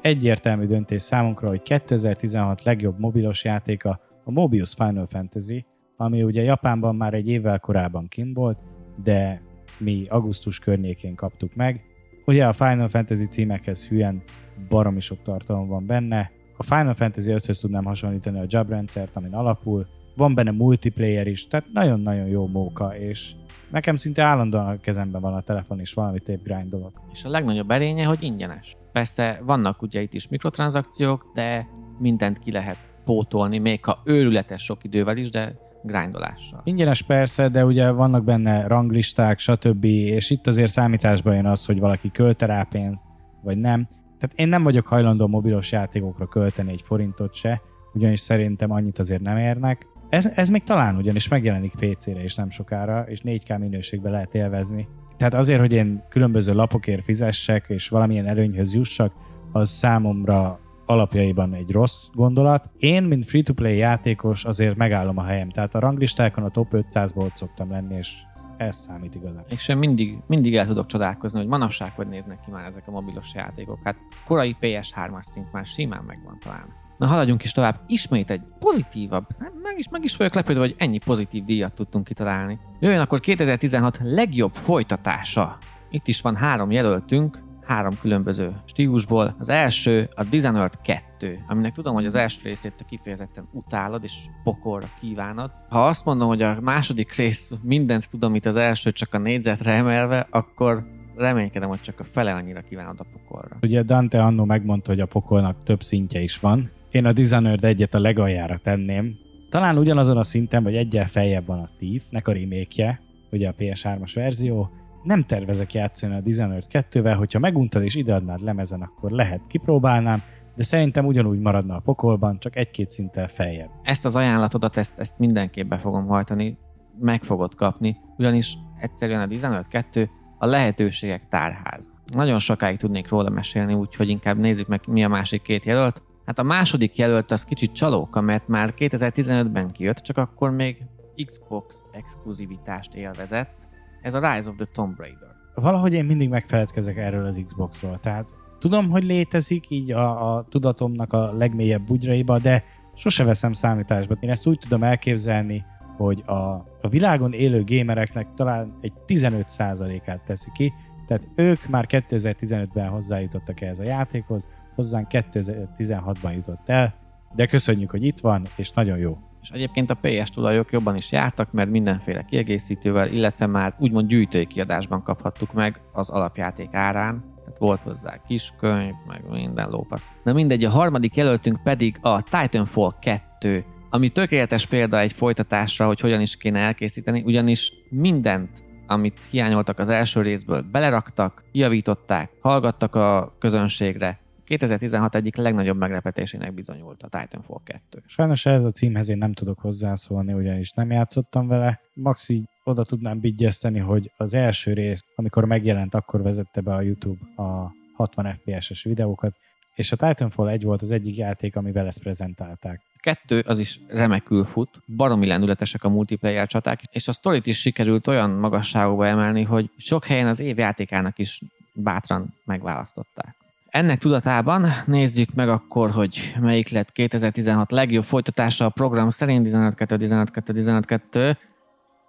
Egyértelmű döntés számunkra, hogy 2016 legjobb mobilos játéka a Mobius Final Fantasy, ami ugye Japánban már egy évvel korábban kim volt, de mi augusztus környékén kaptuk meg. Ugye a Final Fantasy címekhez hülyen baromi sok tartalom van benne. A Final Fantasy 5-höz tudnám hasonlítani a Jab rendszert, amin alapul. Van benne multiplayer is, tehát nagyon-nagyon jó móka, és Nekem szinte állandóan a kezemben van a telefon, és valamit épp grindolok. És a legnagyobb erénye, hogy ingyenes. Persze vannak ugye itt is mikrotranszakciók, de mindent ki lehet pótolni, még ha őrületes sok idővel is, de grindolással. Ingyenes persze, de ugye vannak benne ranglisták, stb. És itt azért számításba jön az, hogy valaki költ rá pénzt, vagy nem. Tehát én nem vagyok hajlandó mobilos játékokra költeni egy forintot se, ugyanis szerintem annyit azért nem érnek. Ez, ez még talán ugyanis megjelenik PC-re is nem sokára, és 4K minőségben lehet élvezni. Tehát azért, hogy én különböző lapokért fizessek, és valamilyen előnyhöz jussak, az számomra alapjaiban egy rossz gondolat. Én, mint free-to-play játékos azért megállom a helyem. Tehát a ranglistákon a top 500-ból ott szoktam lenni, és ez számít igazán. És sem mindig, mindig el tudok csodálkozni, hogy manapság hogy néznek ki már ezek a mobilos játékok. Hát korai PS3-as szint már simán megvan talán. Na haladjunk is tovább. Ismét egy pozitívabb, hát meg is, meg is vagyok lepődve, hogy ennyi pozitív díjat tudtunk kitalálni. Jöjjön akkor 2016 legjobb folytatása. Itt is van három jelöltünk, három különböző stílusból. Az első a Dishonored 2, aminek tudom, hogy az első részét te kifejezetten utálod és pokolra kívánod. Ha azt mondom, hogy a második rész mindent tudom, itt az első csak a négyzetre emelve, akkor reménykedem, hogy csak a fele annyira kívánod a pokolra. Ugye Dante annó megmondta, hogy a pokolnak több szintje is van. Én a Dishonored egyet a legaljára tenném. Talán ugyanazon a szinten, vagy egyel feljebb van a Thief-nek a remake ugye a PS3-as verzió, nem tervezek játszani a Dishonored 2-vel, hogyha meguntad és ideadnád lemezen, akkor lehet kipróbálnám, de szerintem ugyanúgy maradna a pokolban, csak egy-két szinttel feljebb. Ezt az ajánlatodat, ezt, ezt mindenképp be fogom hajtani, meg fogod kapni, ugyanis egyszerűen a Dishonored 2 a lehetőségek tárház. Nagyon sokáig tudnék róla mesélni, úgyhogy inkább nézzük meg, mi a másik két jelölt. Hát a második jelölt az kicsit csalóka, mert már 2015-ben kijött, csak akkor még Xbox exkluzivitást élvezett, ez a Rise of the Tomb Raider. Valahogy én mindig megfeledkezek erről az Xboxról, tehát tudom, hogy létezik így a, a tudatomnak a legmélyebb bugyraiba, de sose veszem számításba. Én ezt úgy tudom elképzelni, hogy a, a világon élő gamereknek talán egy 15%-át teszi ki, tehát ők már 2015-ben hozzájutottak ehhez a játékhoz, hozzánk 2016-ban jutott el, de köszönjük, hogy itt van, és nagyon jó. És egyébként a PS tulajok jobban is jártak, mert mindenféle kiegészítővel, illetve már úgymond gyűjtői kiadásban kaphattuk meg az alapjáték árán, tehát volt hozzá kiskönyv, meg minden lófasz. Na mindegy, a harmadik jelöltünk pedig a Titanfall 2, ami tökéletes példa egy folytatásra, hogy hogyan is kéne elkészíteni, ugyanis mindent amit hiányoltak az első részből, beleraktak, javították, hallgattak a közönségre, 2016 egyik legnagyobb meglepetésének bizonyult a Titanfall 2. Sajnos ez a címhez én nem tudok hozzászólni, ugyanis nem játszottam vele. Maxi oda tudnám bigyeszteni, hogy az első rész, amikor megjelent, akkor vezette be a YouTube a 60 FPS-es videókat, és a Titanfall 1 volt az egyik játék, amivel ezt prezentálták. Kettő az is remekül fut, baromi lendületesek a multiplayer csaták, és a sztorit is sikerült olyan magasságokba emelni, hogy sok helyen az év játékának is bátran megválasztották. Ennek tudatában nézzük meg akkor, hogy melyik lett 2016 legjobb folytatása a program szerint 15-2-15-2-15-2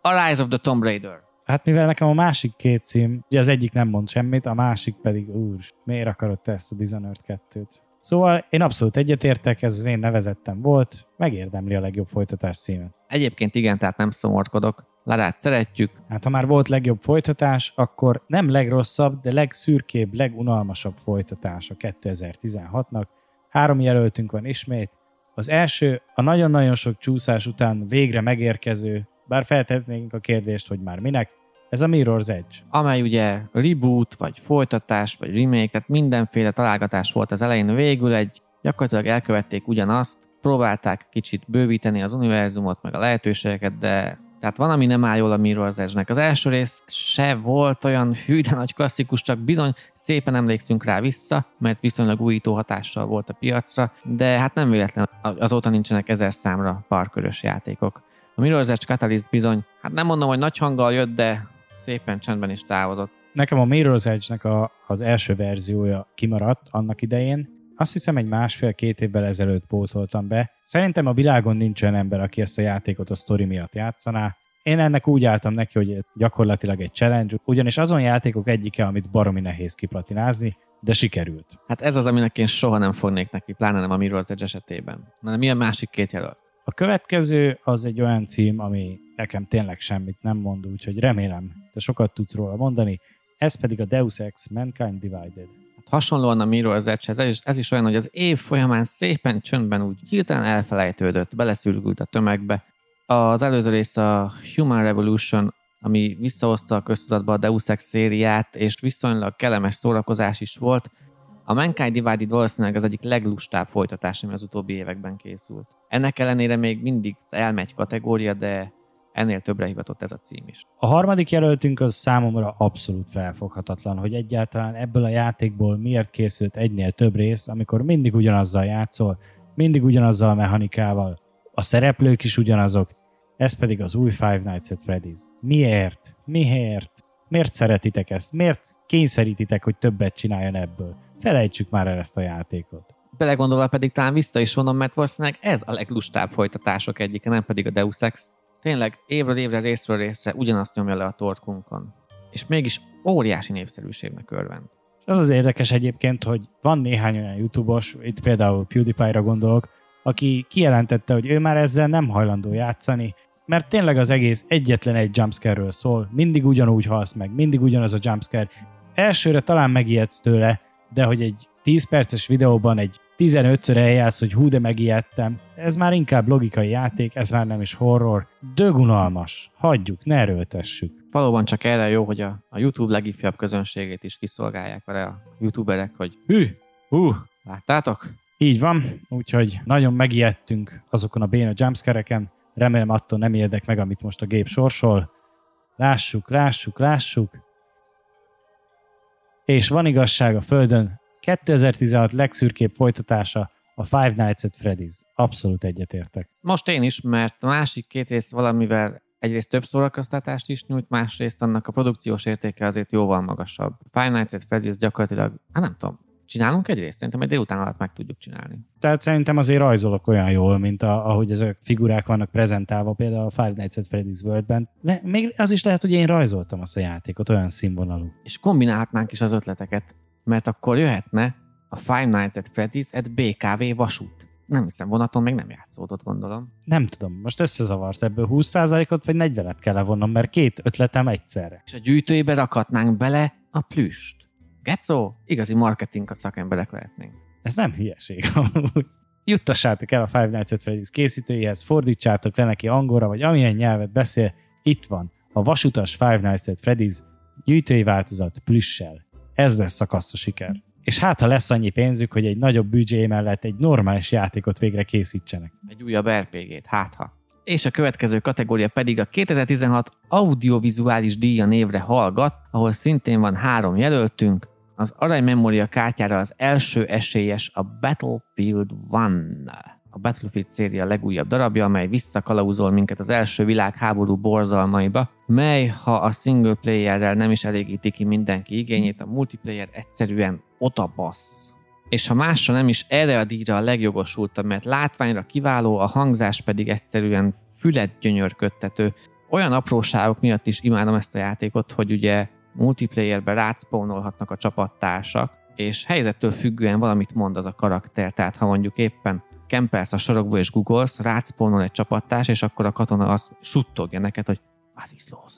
a Rise of the Tomb Raider. Hát mivel nekem a másik két cím, ugye az egyik nem mond semmit, a másik pedig, úr, miért akarod te ezt a Dishonored 2-t? Szóval én abszolút egyetértek, ez az én nevezettem volt, megérdemli a legjobb folytatás címet. Egyébként igen, tehát nem szomorkodok. Ladát szeretjük. Hát ha már volt legjobb folytatás, akkor nem legrosszabb, de legszürkébb, legunalmasabb folytatás a 2016-nak. Három jelöltünk van ismét. Az első, a nagyon-nagyon sok csúszás után végre megérkező, bár feltetnénk a kérdést, hogy már minek, ez a Mirror's Edge. Amely ugye reboot, vagy folytatás, vagy remake, tehát mindenféle találgatás volt az elején. Végül egy gyakorlatilag elkövették ugyanazt, próbálták kicsit bővíteni az univerzumot, meg a lehetőségeket, de tehát van, ami nem áll jól a Mirror's Edge-nek. Az első rész se volt olyan hű, de nagy klasszikus, csak bizony szépen emlékszünk rá vissza, mert viszonylag újító hatással volt a piacra, de hát nem véletlen, azóta nincsenek ezer számra parkörös játékok. A Mirror's Edge Catalyst bizony, hát nem mondom, hogy nagy hanggal jött, de szépen csendben is távozott. Nekem a Mirror's Edge-nek a, az első verziója kimaradt annak idején, azt hiszem egy másfél-két évvel ezelőtt pótoltam be. Szerintem a világon nincs olyan ember, aki ezt a játékot a sztori miatt játszaná. Én ennek úgy álltam neki, hogy gyakorlatilag egy challenge, ugyanis azon játékok egyike, amit baromi nehéz kiplatinázni, de sikerült. Hát ez az, aminek én soha nem fognék neki, pláne nem a Mirror's Edge esetében. Na, mi a másik két jelölt? A következő az egy olyan cím, ami nekem tényleg semmit nem mond, úgyhogy remélem, te sokat tudsz róla mondani. Ez pedig a Deus Ex Mankind Divided hasonlóan a Miro az ez is, ez is olyan, hogy az év folyamán szépen csöndben úgy hirtelen elfelejtődött, beleszürgült a tömegbe. Az előző rész a Human Revolution, ami visszahozta a köztudatba a Deus Ex szériát, és viszonylag kellemes szórakozás is volt. A Mankind Divided valószínűleg az egyik leglustább folytatás, ami az utóbbi években készült. Ennek ellenére még mindig elmegy kategória, de ennél többre hivatott ez a cím is. A harmadik jelöltünk az számomra abszolút felfoghatatlan, hogy egyáltalán ebből a játékból miért készült egynél több rész, amikor mindig ugyanazzal játszol, mindig ugyanazzal a mechanikával, a szereplők is ugyanazok, ez pedig az új Five Nights at Freddy's. Miért? Miért? Miért szeretitek ezt? Miért kényszerítitek, hogy többet csináljon ebből? Felejtsük már el ezt a játékot. Belegondolva pedig talán vissza is vonom, mert valószínűleg ez a leglustább folytatások egyike, nem pedig a Deus Ex. Tényleg évről évre, részről részre ugyanazt nyomja le a torkunkon. És mégis óriási népszerűségnek örvend. Az az érdekes egyébként, hogy van néhány olyan YouTubos, itt például PewDiePie-ra gondolok, aki kijelentette, hogy ő már ezzel nem hajlandó játszani, mert tényleg az egész egyetlen egy jumpscare-ről szól, mindig ugyanúgy halsz meg, mindig ugyanaz a jumpscare. Elsőre talán megijedsz tőle, de hogy egy 10 perces videóban egy 15-ször eljátsz, hogy hú, de megijedtem. Ez már inkább logikai játék, ez már nem is horror. Dögunalmas. Hagyjuk, ne erőltessük. Valóban csak erre jó, hogy a, a YouTube legifjabb közönségét is kiszolgálják vele a youtuberek, hogy hű, hú, láttátok? Így van, úgyhogy nagyon megijedtünk azokon a béna jumpscare-eken. Remélem attól nem érdek meg, amit most a gép sorsol. Lássuk, lássuk, lássuk. És van igazság a Földön. 2016 legszürkébb folytatása a Five Nights at Freddy's. Abszolút egyetértek. Most én is, mert a másik két rész valamivel egyrészt több szórakoztatást is nyújt, másrészt annak a produkciós értéke azért jóval magasabb. Five Nights at Freddy's gyakorlatilag, hát nem tudom, Csinálunk egy részt? Szerintem egy délután alatt meg tudjuk csinálni. Tehát szerintem azért rajzolok olyan jól, mint a, ahogy ezek figurák vannak prezentálva, például a Five Nights at Freddy's World-ben. De még az is lehet, hogy én rajzoltam azt a játékot, olyan színvonalú. És kombinálhatnánk is az ötleteket, mert akkor jöhetne a Five Nights at Freddy's at BKV vasút. Nem hiszem, vonaton még nem játszódott, gondolom. Nem tudom, most összezavarsz ebből 20%-ot, vagy 40-et kell levonnom, mert két ötletem egyszerre. És a gyűjtőjébe rakhatnánk bele a plüst. Getszó, igazi marketing szakemberek lehetnénk. Ez nem hülyeség. Juttassátok el a Five Nights at Freddy's készítőjéhez, fordítsátok le neki angolra, vagy amilyen nyelvet beszél, itt van a vasutas Five Nights at Freddy's gyűjtői változat plüssel. Ez lesz a kassza siker. És hát, ha lesz annyi pénzük, hogy egy nagyobb büdzsé mellett egy normális játékot végre készítsenek. Egy újabb RPG-t, hát ha. És a következő kategória pedig a 2016 audiovizuális díja névre hallgat, ahol szintén van három jelöltünk, az arany memória kártyára az első esélyes a Battlefield 1. A Battlefield széria legújabb darabja, amely visszakalauzol minket az első világháború borzalmaiba, mely, ha a single playerrel nem is elégíti ki mindenki igényét, a multiplayer egyszerűen otabassz. És ha másra nem is erre a díjra a legjogosultabb, mert látványra kiváló, a hangzás pedig egyszerűen fület gyönyörködtető. Olyan apróságok miatt is imádom ezt a játékot, hogy ugye multiplayerbe rátszpónolhatnak a csapattársak, és helyzettől függően valamit mond az a karakter. Tehát ha mondjuk éppen kempelsz a sarokba és googolsz, rátszpónol egy csapattárs, és akkor a katona azt suttogja neked, hogy az is los.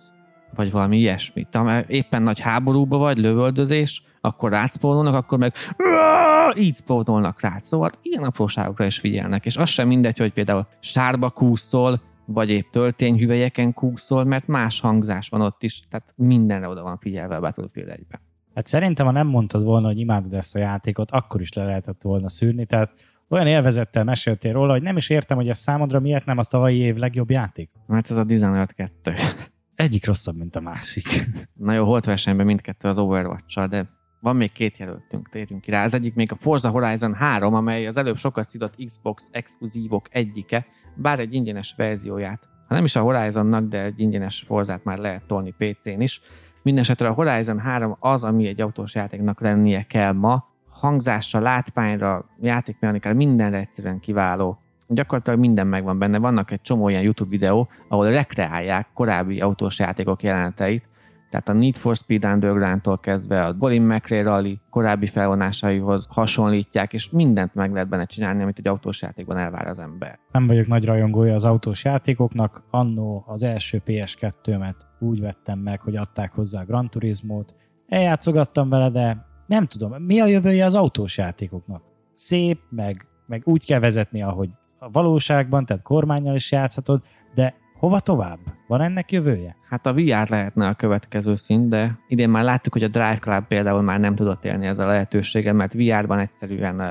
Vagy valami ilyesmi. Ha éppen nagy háborúba vagy, lövöldözés, akkor rátszpónolnak, akkor meg így szpónolnak rá. Szóval ilyen apróságokra is figyelnek, és az sem mindegy, hogy például sárba kúszol, vagy épp töltényhüvelyeken kúszol, mert más hangzás van ott is, tehát mindenre oda van figyelve a Battlefield 1 Hát szerintem, ha nem mondtad volna, hogy imádod ezt a játékot, akkor is le lehetett volna szűrni, tehát olyan élvezettel meséltél róla, hogy nem is értem, hogy ez számodra miért nem a tavalyi év legjobb játék. Mert ez a Dishonored 2. Egyik rosszabb, mint a másik. Na jó, holt versenyben mindkettő az overwatch de van még két jelöltünk, térjünk ki rá. Az egyik még a Forza Horizon 3, amely az előbb sokat szidott Xbox exkluzívok egyike, bár egy ingyenes verzióját, ha nem is a Horizonnak, de egy ingyenes Forzát már lehet tolni PC-n is. Mindenesetre a Horizon 3 az, ami egy autós játéknak lennie kell ma, hangzásra, látványra, játékmechanikára, mindenre egyszerűen kiváló. Gyakorlatilag minden megvan benne. Vannak egy csomó olyan YouTube videó, ahol rekreálják korábbi autós játékok jeleneteit, tehát a Need for Speed Underground-tól kezdve a Bolin McRae Rally korábbi felvonásaihoz hasonlítják, és mindent meg lehet benne csinálni, amit egy autós játékban elvár az ember. Nem vagyok nagy rajongója az autós játékoknak. Annó az első PS2-met úgy vettem meg, hogy adták hozzá a Gran Turismo-t. Eljátszogattam vele, de nem tudom, mi a jövője az autós játékoknak? Szép, meg, meg úgy kell vezetni, ahogy a valóságban, tehát kormányjal is játszhatod, de Hova tovább? Van ennek jövője? Hát a VR lehetne a következő szint, de idén már láttuk, hogy a Drive Club például már nem tudott élni ezzel a lehetőséggel, mert VR-ban egyszerűen,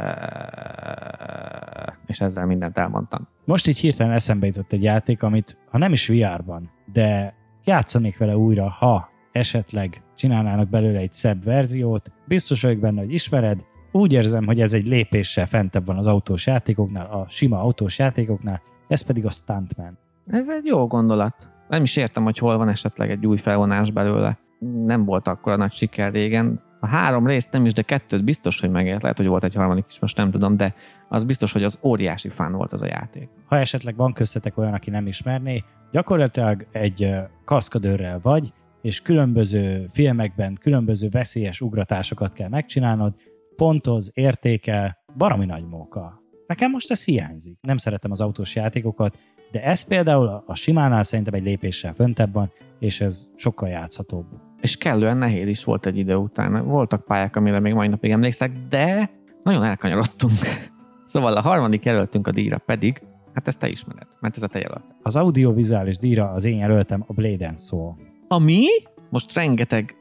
és ezzel mindent elmondtam. Most így hirtelen eszembe jutott egy játék, amit ha nem is VR-ban, de játszanék vele újra, ha esetleg csinálnának belőle egy szebb verziót, biztos vagyok benne, hogy ismered, úgy érzem, hogy ez egy lépéssel fentebb van az autós játékoknál, a sima autós játékoknál, ez pedig a Stuntman. Ez egy jó gondolat. Nem is értem, hogy hol van esetleg egy új felvonás belőle. Nem volt akkor a nagy siker régen. A három részt nem is, de kettőt biztos, hogy megért. Lehet, hogy volt egy harmadik is, most nem tudom, de az biztos, hogy az óriási fán volt az a játék. Ha esetleg van köztetek olyan, aki nem ismerné, gyakorlatilag egy kaszkadőrrel vagy, és különböző filmekben különböző veszélyes ugratásokat kell megcsinálnod, pontoz, értékel, baromi nagy móka. Nekem most ez hiányzik. Nem szeretem az autós játékokat, de ez például a simánál szerintem egy lépéssel föntebb van, és ez sokkal játszhatóbb. És kellően nehéz is volt egy idő után. Voltak pályák, amire még mai napig emlékszek, de nagyon elkanyarodtunk. Szóval a harmadik jelöltünk a díjra pedig, hát ezt te ismered, mert ez a te jelölt. Az audiovizuális díjra az én jelöltem a Blade and Soul. Ami? Most rengeteg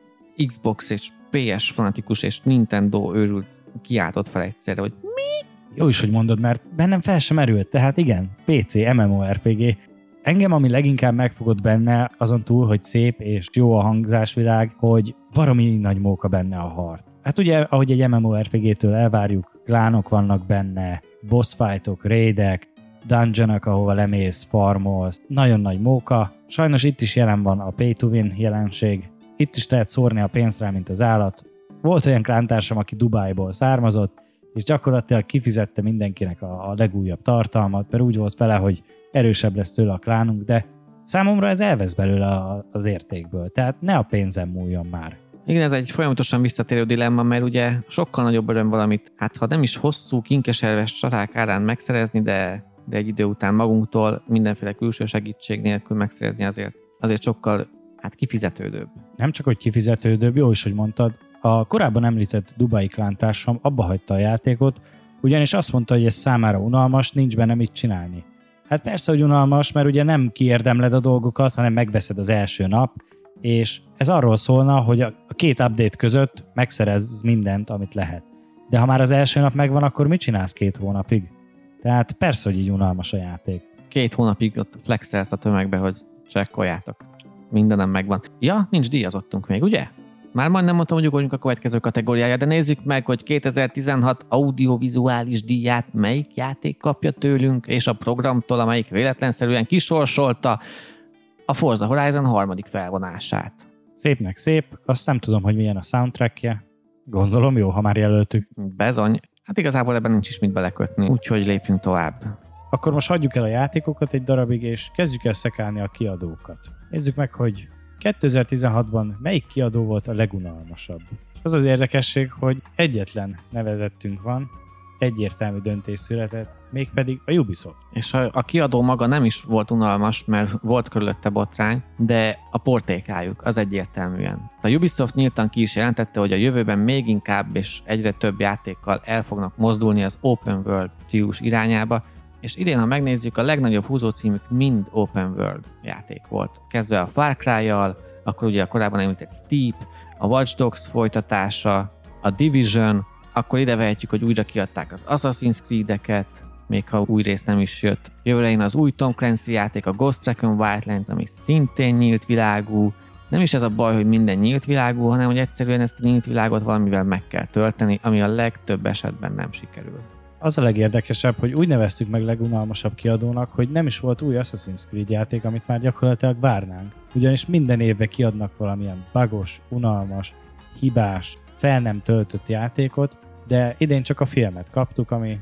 Xbox és PS fanatikus és Nintendo őrült kiáltott fel egyszerre, hogy mi? Jó is, hogy mondod, mert bennem fel sem erült, tehát igen, PC, MMORPG. Engem, ami leginkább megfogott benne, azon túl, hogy szép és jó a hangzásvilág, hogy valami nagy móka benne a harc. Hát ugye, ahogy egy MMORPG-től elvárjuk, klánok vannak benne, boss fightok, raidek, dungeonok, ahova lemész, farmolsz, nagyon nagy móka. Sajnos itt is jelen van a pay to win jelenség, itt is lehet szórni a pénzt mint az állat. Volt olyan klántársam, aki Dubájból származott, és gyakorlatilag kifizette mindenkinek a, legújabb tartalmat, mert úgy volt vele, hogy erősebb lesz tőle a klánunk, de számomra ez elvesz belőle az értékből, tehát ne a pénzem múljon már. Igen, ez egy folyamatosan visszatérő dilemma, mert ugye sokkal nagyobb öröm valamit, hát ha nem is hosszú, kinkeserves csarák árán megszerezni, de, de egy idő után magunktól mindenféle külső segítség nélkül megszerezni azért, azért sokkal hát kifizetődőbb. Nem csak, hogy kifizetődőbb, jó is, hogy mondtad, a korábban említett Dubai klántársam abba hagyta a játékot, ugyanis azt mondta, hogy ez számára unalmas, nincs benne mit csinálni. Hát persze, hogy unalmas, mert ugye nem kiérdemled a dolgokat, hanem megveszed az első nap, és ez arról szólna, hogy a két update között megszerez mindent, amit lehet. De ha már az első nap megvan, akkor mit csinálsz két hónapig? Tehát persze, hogy így unalmas a játék. Két hónapig ott flexelsz a tömegbe, hogy csekkoljátok. Mindenem megvan. Ja, nincs díjazottunk még, ugye? Már majdnem mondtam, hogy ugorjunk a következő kategóriája, de nézzük meg, hogy 2016 audiovizuális díját melyik játék kapja tőlünk, és a programtól, amelyik véletlenszerűen kisorsolta a Forza Horizon harmadik felvonását. Szépnek szép, azt nem tudom, hogy milyen a soundtrackje. Gondolom jó, ha már jelöltük. Bezony. Hát igazából ebben nincs is mit belekötni, úgyhogy lépjünk tovább. Akkor most hagyjuk el a játékokat egy darabig, és kezdjük el szekálni a kiadókat. Nézzük meg, hogy 2016-ban melyik kiadó volt a legunalmasabb? És az az érdekesség, hogy egyetlen nevezettünk van, egyértelmű döntés született, mégpedig a Ubisoft. És a, a kiadó maga nem is volt unalmas, mert volt körülötte botrány, de a portékájuk az egyértelműen. A Ubisoft nyíltan ki is jelentette, hogy a jövőben még inkább és egyre több játékkal el fognak mozdulni az open world stílus irányába, és idén, ha megnézzük, a legnagyobb húzócímük mind open world játék volt. Kezdve a Far Cry-jal, akkor ugye a korábban említett Steep, a Watch Dogs folytatása, a Division, akkor ide vehetjük, hogy újra kiadták az Assassin's Creed-eket, még ha új rész nem is jött. Jövőre az új Tom Clancy játék, a Ghost Recon Wildlands, ami szintén nyílt világú. Nem is ez a baj, hogy minden nyílt világú, hanem hogy egyszerűen ezt a nyílt világot valamivel meg kell tölteni, ami a legtöbb esetben nem sikerül az a legérdekesebb, hogy úgy neveztük meg legunalmasabb kiadónak, hogy nem is volt új Assassin's Creed játék, amit már gyakorlatilag várnánk. Ugyanis minden évben kiadnak valamilyen bagos, unalmas, hibás, fel nem töltött játékot, de idén csak a filmet kaptuk, ami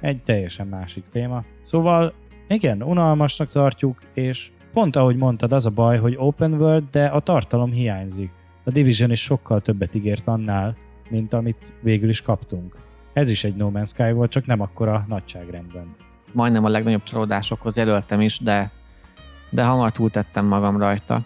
egy teljesen másik téma. Szóval igen, unalmasnak tartjuk, és pont ahogy mondtad, az a baj, hogy open world, de a tartalom hiányzik. A Division is sokkal többet ígért annál, mint amit végül is kaptunk. Ez is egy No Man's Sky volt, csak nem akkora nagyságrendben. Majdnem a legnagyobb csalódásokhoz jelöltem is, de, de hamar túltettem magam rajta.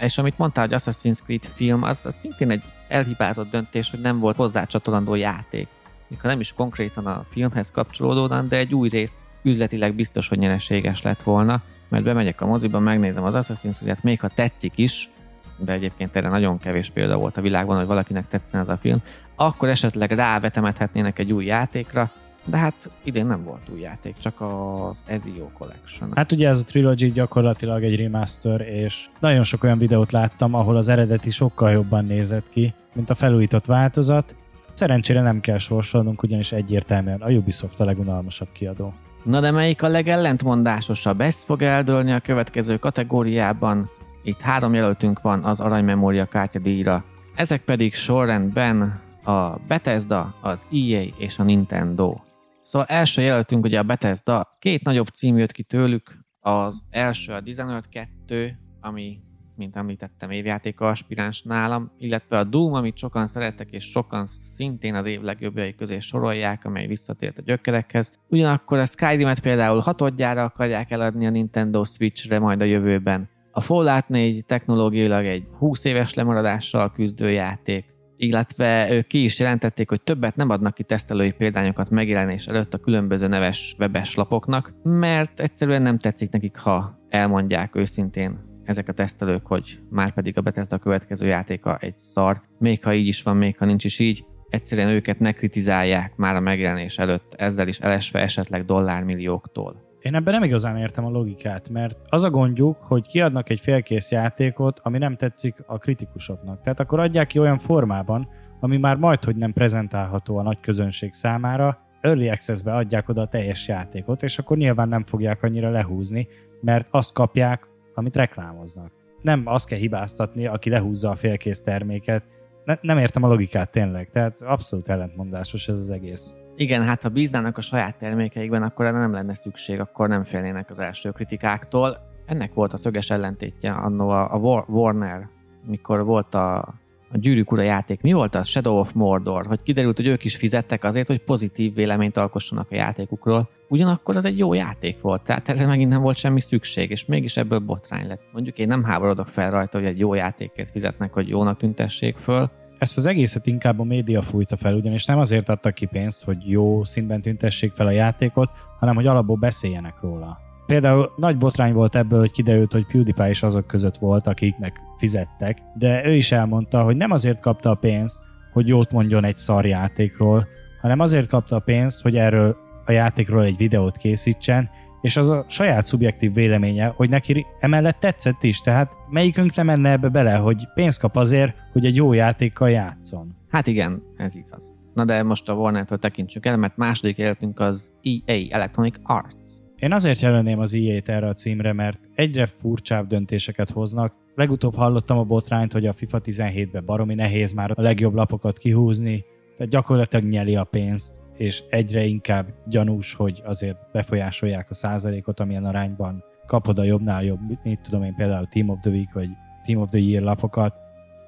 És amit mondtál, hogy Assassin's Creed film, az, az szintén egy elhibázott döntés, hogy nem volt hozzácsatolandó játék. Ha nem is konkrétan a filmhez kapcsolódóan, de egy új rész üzletileg biztos, hogy nyereséges lett volna. mert bemegyek a moziba, megnézem az Assassin's Creed-et, még ha tetszik is, de egyébként erre nagyon kevés példa volt a világban, hogy valakinek tetszene ez a film, akkor esetleg rávetemethetnének egy új játékra, de hát idén nem volt új játék, csak az Ezio Collection. Hát ugye ez a trilogy gyakorlatilag egy remaster, és nagyon sok olyan videót láttam, ahol az eredeti sokkal jobban nézett ki, mint a felújított változat. Szerencsére nem kell sorsolnunk, ugyanis egyértelműen a Ubisoft a legunalmasabb kiadó. Na de melyik a legellentmondásosabb? Ez fog eldőlni a következő kategóriában. Itt három jelöltünk van az aranymemória kártyadíjra. Ezek pedig sorrendben a Bethesda, az EA és a Nintendo. Szóval első jelöltünk ugye a Bethesda, két nagyobb cím jött ki tőlük, az első a Dishonored 2, ami mint említettem, évjáték aspiráns nálam, illetve a Doom, amit sokan szerettek, és sokan szintén az év legjobbjai közé sorolják, amely visszatért a gyökerekhez. Ugyanakkor a Skyrim-et például hatodjára akarják eladni a Nintendo Switch-re majd a jövőben. A Fallout 4 technológiailag egy 20 éves lemaradással küzdő játék, illetve ők ki is jelentették, hogy többet nem adnak ki tesztelői példányokat megjelenés előtt a különböző neves webes lapoknak, mert egyszerűen nem tetszik nekik, ha elmondják őszintén ezek a tesztelők, hogy már pedig a Bethesda következő játéka egy szar, még ha így is van, még ha nincs is így, egyszerűen őket ne kritizálják már a megjelenés előtt, ezzel is elesve esetleg dollármillióktól. Én ebben nem igazán értem a logikát, mert az a gondjuk, hogy kiadnak egy félkész játékot, ami nem tetszik a kritikusoknak. Tehát akkor adják ki olyan formában, ami már majd, hogy nem prezentálható a nagy közönség számára, Early Access-be adják oda a teljes játékot, és akkor nyilván nem fogják annyira lehúzni, mert azt kapják, amit reklámoznak. Nem azt kell hibáztatni, aki lehúzza a félkész terméket. Ne, nem értem a logikát tényleg, tehát abszolút ellentmondásos ez az egész. Igen, hát ha bíznának a saját termékeikben, akkor erre nem lenne szükség, akkor nem félnének az első kritikáktól. Ennek volt a szöges ellentétje annó a, Warner, mikor volt a a Gyűrűk Ura játék. Mi volt az? Shadow of Mordor, hogy kiderült, hogy ők is fizettek azért, hogy pozitív véleményt alkossanak a játékukról. Ugyanakkor az egy jó játék volt, tehát erre megint nem volt semmi szükség, és mégis ebből botrány lett. Mondjuk én nem háborodok fel rajta, hogy egy jó játékért fizetnek, hogy jónak tüntessék föl, ezt az egészet inkább a média fújta fel, ugyanis nem azért adtak ki pénzt, hogy jó színben tüntessék fel a játékot, hanem hogy alapból beszéljenek róla. Például nagy botrány volt ebből, hogy kiderült, hogy PewDiePie is azok között volt, akiknek fizettek, de ő is elmondta, hogy nem azért kapta a pénzt, hogy jót mondjon egy szar játékról, hanem azért kapta a pénzt, hogy erről a játékról egy videót készítsen, és az a saját szubjektív véleménye, hogy neki emellett tetszett is, tehát melyikünk nem menne ebbe bele, hogy pénzt kap azért, hogy egy jó játékkal játszon. Hát igen, ez igaz. Na de most a Warner-től tekintsük el, mert második életünk az EA, Electronic Arts. Én azért jelölném az EA-t erre a címre, mert egyre furcsább döntéseket hoznak. Legutóbb hallottam a botrányt, hogy a FIFA 17-ben baromi nehéz már a legjobb lapokat kihúzni, tehát gyakorlatilag nyeli a pénzt, és egyre inkább gyanús, hogy azért befolyásolják a százalékot, amilyen arányban kapod a jobbnál jobb, mit tudom én például Team of the Week, vagy Team of the Year lapokat.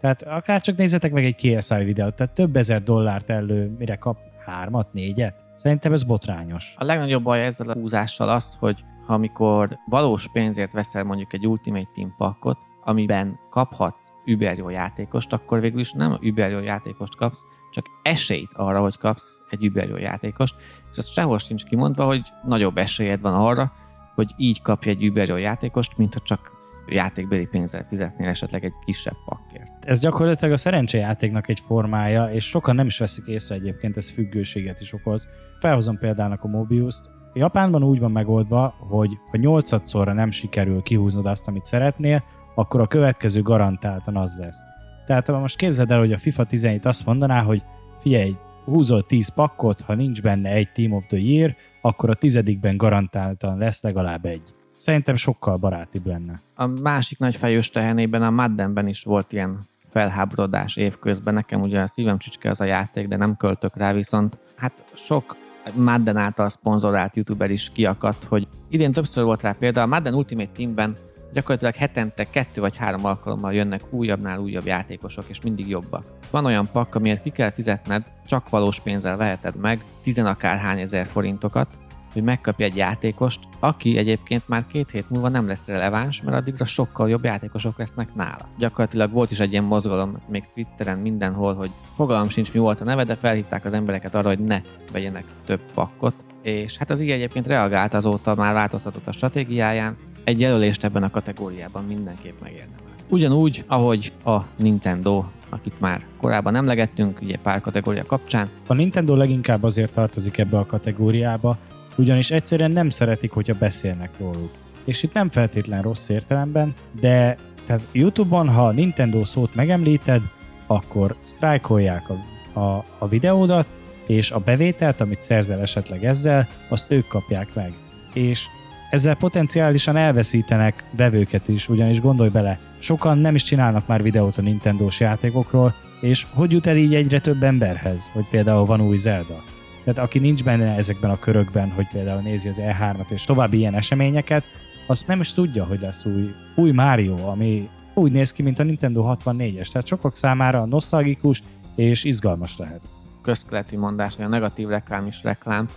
Tehát akár csak nézzetek meg egy KSI videót, tehát több ezer dollárt elő, mire kap hármat, négyet? Szerintem ez botrányos. A legnagyobb baj ezzel a húzással az, hogy ha amikor valós pénzért veszel mondjuk egy Ultimate Team pakkot, amiben kaphatsz überjó játékost, akkor végül is nem überjó játékost kapsz, csak esélyt arra, hogy kapsz egy überjó játékost, és az sehol sincs kimondva, hogy nagyobb esélyed van arra, hogy így kapj egy überjó játékost, mint ha csak játékbeli pénzzel fizetnél esetleg egy kisebb pakkért. Ez gyakorlatilag a szerencsejátéknak egy formája, és sokan nem is veszik észre egyébként, ez függőséget is okoz. Felhozom példának a Mobius-t. Japánban úgy van megoldva, hogy ha nyolcadszorra nem sikerül kihúznod azt, amit szeretnél, akkor a következő garantáltan az lesz. Tehát ha most képzeld el, hogy a FIFA 17 azt mondaná, hogy figyelj, húzol 10 pakkot, ha nincs benne egy Team of the Year, akkor a tizedikben garantáltan lesz legalább egy. Szerintem sokkal barátibb lenne. A másik nagy fejős tehenében, a Maddenben is volt ilyen felháborodás évközben. Nekem ugye a szívem csücske az a játék, de nem költök rá, viszont hát sok Madden által szponzorált youtuber is kiakadt, hogy idén többször volt rá példa, a Madden Ultimate Teamben gyakorlatilag hetente kettő vagy három alkalommal jönnek újabbnál újabb játékosok, és mindig jobbak. Van olyan pakk, amiért ki kell fizetned, csak valós pénzzel veheted meg, tizenakárhány ezer forintokat, hogy megkapja egy játékost, aki egyébként már két hét múlva nem lesz releváns, mert addigra sokkal jobb játékosok lesznek nála. Gyakorlatilag volt is egy ilyen mozgalom, még Twitteren mindenhol, hogy fogalom sincs mi volt a neve, de felhívták az embereket arra, hogy ne vegyenek több pakkot, és hát az így egyébként reagált azóta, már változtatott a stratégiáján, egy jelölést ebben a kategóriában mindenképp megérdemel. Ugyanúgy, ahogy a Nintendo, akit már korábban emlegettünk, ugye pár kategória kapcsán. A Nintendo leginkább azért tartozik ebbe a kategóriába, ugyanis egyszerűen nem szeretik, hogyha beszélnek róluk. És itt nem feltétlen rossz értelemben, de tehát YouTube-on, ha a Nintendo szót megemlíted, akkor sztrájkolják a, a, a videódat, és a bevételt, amit szerzel esetleg ezzel, azt ők kapják meg. És ezzel potenciálisan elveszítenek bevőket is, ugyanis gondolj bele, sokan nem is csinálnak már videót a Nintendo-s játékokról, és hogy jut el így egyre több emberhez, hogy például van új Zelda? Tehát aki nincs benne ezekben a körökben, hogy például nézi az E3-at és további ilyen eseményeket, azt nem is tudja, hogy lesz új, új Mario, ami úgy néz ki, mint a Nintendo 64-es. Tehát sokak számára nosztalgikus és izgalmas lehet. Közkeleti mondás, hogy a negatív reklám is reklám,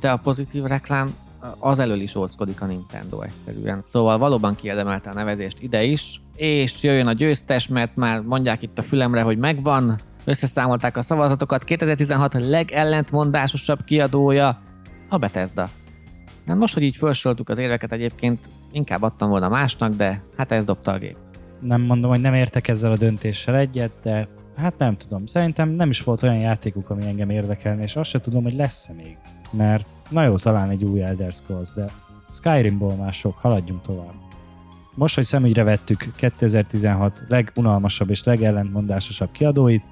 de a pozitív reklám az elől is óckodik a Nintendo egyszerűen. Szóval valóban kiérdemelte a nevezést ide is, és jöjjön a győztes, mert már mondják itt a fülemre, hogy megvan, összeszámolták a szavazatokat, 2016 legellentmondásosabb kiadója a Bethesda. Hát most, hogy így felsoroltuk az érveket egyébként, inkább adtam volna másnak, de hát ez dobta a gép. Nem mondom, hogy nem értek ezzel a döntéssel egyet, de hát nem tudom. Szerintem nem is volt olyan játékuk, ami engem érdekelne, és azt se tudom, hogy lesz-e még. Mert na jó, talán egy új Elder Scrolls, de Skyrimból már sok, haladjunk tovább. Most, hogy szemügyre vettük 2016 legunalmasabb és legellentmondásosabb kiadóit,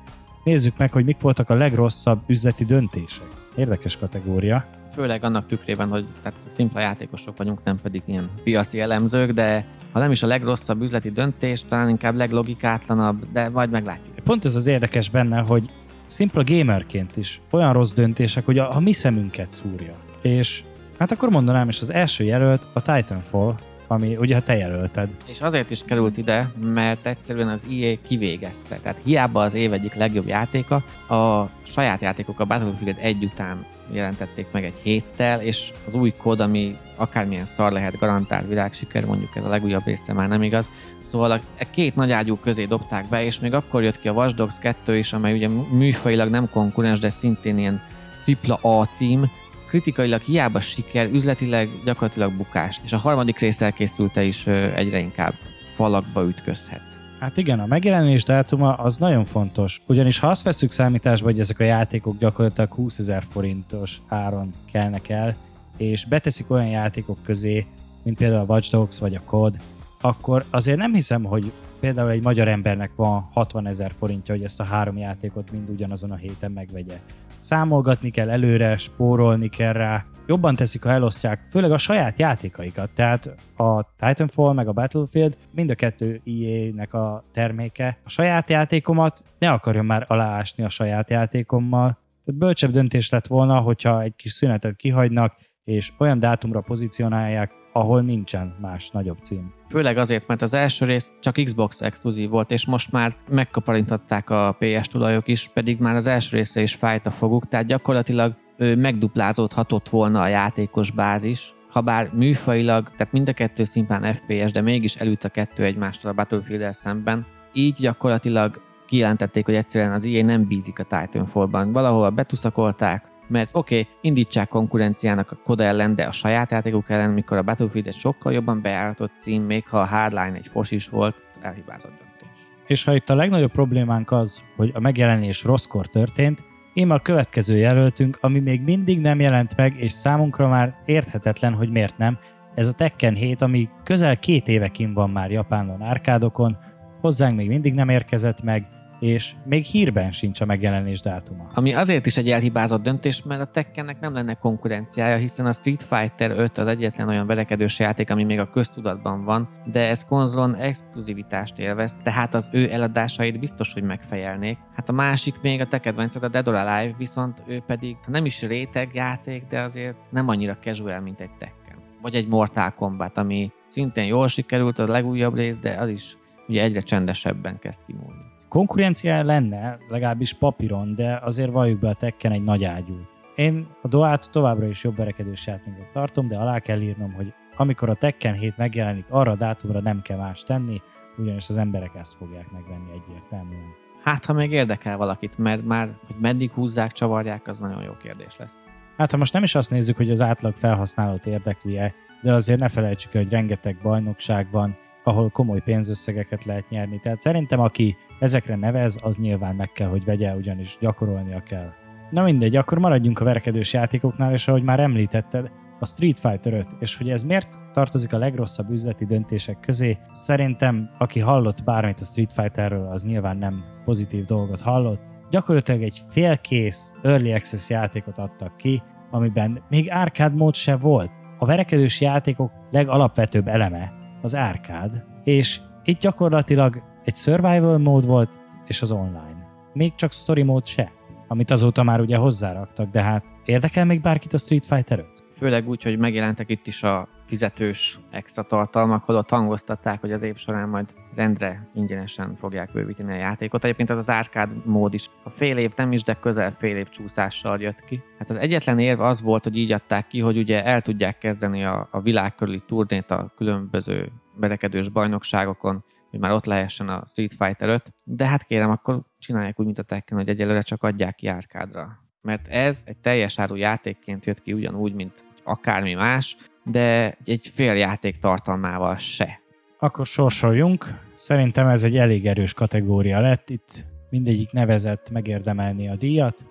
nézzük meg, hogy mik voltak a legrosszabb üzleti döntések. Érdekes kategória. Főleg annak tükrében, hogy tehát szimpla játékosok vagyunk, nem pedig ilyen piaci elemzők, de ha nem is a legrosszabb üzleti döntés, talán inkább leglogikátlanabb, de majd meglátjuk. Pont ez az érdekes benne, hogy szimpla gamerként is olyan rossz döntések, hogy a, a mi szemünket szúrja. És hát akkor mondanám is az első jelölt a Titanfall, ami ugye te jelölted. És azért is került ide, mert egyszerűen az EA kivégezte. Tehát hiába az év egyik legjobb játéka, a saját játékok a Battlefield egy után jelentették meg egy héttel, és az új kód, ami akármilyen szar lehet garantált világsiker, mondjuk ez a legújabb része már nem igaz. Szóval a két nagy ágyú közé dobták be, és még akkor jött ki a Watch Dogs 2 is, amely ugye műfajilag nem konkurens, de szintén ilyen tripla A cím, kritikailag hiába siker, üzletileg gyakorlatilag bukás. És a harmadik rész elkészülte is egyre inkább falakba ütközhet. Hát igen, a megjelenés dátuma az nagyon fontos, ugyanis ha azt veszük számításba, hogy ezek a játékok gyakorlatilag 20 ezer forintos áron kelnek el, és beteszik olyan játékok közé, mint például a Watch Dogs vagy a COD, akkor azért nem hiszem, hogy például egy magyar embernek van 60 ezer forintja, hogy ezt a három játékot mind ugyanazon a héten megvegye számolgatni kell előre, spórolni kell rá, jobban teszik, ha elosztják, főleg a saját játékaikat. Tehát a Titanfall meg a Battlefield mind a kettő EA-nek a terméke. A saját játékomat ne akarjon már aláásni a saját játékommal. Tehát bölcsebb döntés lett volna, hogyha egy kis szünetet kihagynak, és olyan dátumra pozícionálják, ahol nincsen más nagyobb cím. Főleg azért, mert az első rész csak Xbox exkluzív volt, és most már megkaparintották a PS tulajok is, pedig már az első részre is fájt a foguk, tehát gyakorlatilag megduplázódhatott volna a játékos bázis, ha bár műfajilag, tehát mind a kettő szimplán FPS, de mégis elült a kettő egymástól a battlefield szemben. Így gyakorlatilag kijelentették, hogy egyszerűen az EA nem bízik a Titanfall-ban. Valahol betuszakolták, mert oké, okay, indítsák konkurenciának a kod ellen, de a saját játékok ellen, mikor a Battlefield egy sokkal jobban beállított cím, még ha a Hardline egy fos is volt, elhibázott döntés. És ha itt a legnagyobb problémánk az, hogy a megjelenés rosszkor történt, én a következő jelöltünk, ami még mindig nem jelent meg, és számunkra már érthetetlen, hogy miért nem. Ez a Tekken 7, ami közel két évekin van már Japánon árkádokon, hozzánk még mindig nem érkezett meg, és még hírben sincs a megjelenés dátuma. Ami azért is egy elhibázott döntés, mert a Tekkennek nem lenne konkurenciája, hiszen a Street Fighter 5 az egyetlen olyan verekedős játék, ami még a köztudatban van, de ez konzolon exkluzivitást élvez, tehát az ő eladásait biztos, hogy megfejelnék. Hát a másik még a te kedvenced, a Dead or Alive, viszont ő pedig nem is réteg játék, de azért nem annyira casual, mint egy Tekken. Vagy egy Mortal Kombat, ami szintén jól sikerült a legújabb rész, de az is ugye egyre csendesebben kezd kimúlni. Konkurencia lenne, legalábbis papíron, de azért valljuk be a Tekken egy nagy ágyú. Én a Doát továbbra is jobb verekedős játékot tartom, de alá kell írnom, hogy amikor a Tekken 7 megjelenik, arra a dátumra nem kell más tenni, ugyanis az emberek ezt fogják megvenni egyértelműen. Hát, ha még érdekel valakit, mert már, hogy meddig húzzák, csavarják, az nagyon jó kérdés lesz. Hát ha most nem is azt nézzük, hogy az átlag felhasználót érdekli-e, de azért ne felejtsük el, hogy rengeteg bajnokság van, ahol komoly pénzösszegeket lehet nyerni. Tehát szerintem aki ezekre nevez, az nyilván meg kell, hogy vegye, ugyanis gyakorolnia kell. Na mindegy, akkor maradjunk a verekedős játékoknál, és ahogy már említetted, a Street Fighter 5, és hogy ez miért tartozik a legrosszabb üzleti döntések közé, szerintem aki hallott bármit a Street Fighterről, az nyilván nem pozitív dolgot hallott. Gyakorlatilag egy félkész Early Access játékot adtak ki, amiben még arcade mód se volt. A verekedős játékok legalapvetőbb eleme az arcade, és itt gyakorlatilag egy survival mód volt, és az online. Még csak story mód se, amit azóta már ugye hozzáraktak, de hát érdekel még bárkit a Street Fighter 5? Főleg úgy, hogy megjelentek itt is a fizetős extra tartalmak, holott hangoztatták, hogy az év során majd rendre ingyenesen fogják bővíteni a játékot. Egyébként ez az árkád mód is a fél év nem is, de közel fél év csúszással jött ki. Hát az egyetlen érv az volt, hogy így adták ki, hogy ugye el tudják kezdeni a, a világ körüli turnét a különböző berekedős bajnokságokon, hogy már ott lehessen a Street Fighter 5, de hát kérem, akkor csinálják úgy, mint a Tekken, hogy egyelőre csak adják ki árkádra. Mert ez egy teljes áru játékként jött ki ugyanúgy, mint akármi más, de egy fél játék tartalmával se. Akkor sorsoljunk. Szerintem ez egy elég erős kategória lett. Itt mindegyik nevezett megérdemelni a díjat.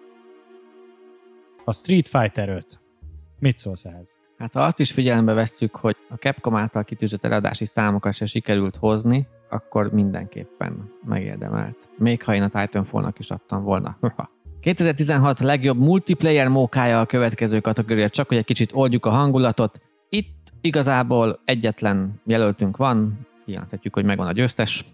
A Street Fighter 5. Mit szólsz ehhez? Hát ha azt is figyelembe vesszük, hogy a Capcom által kitűzött eladási számokat se sikerült hozni, akkor mindenképpen megérdemelt. Még ha én a Titanfall-nak is adtam volna. 2016 legjobb multiplayer mókája a következő kategória, csak hogy egy kicsit oldjuk a hangulatot. Igazából egyetlen jelöltünk van, kijelenthetjük, hogy megvan a győztes.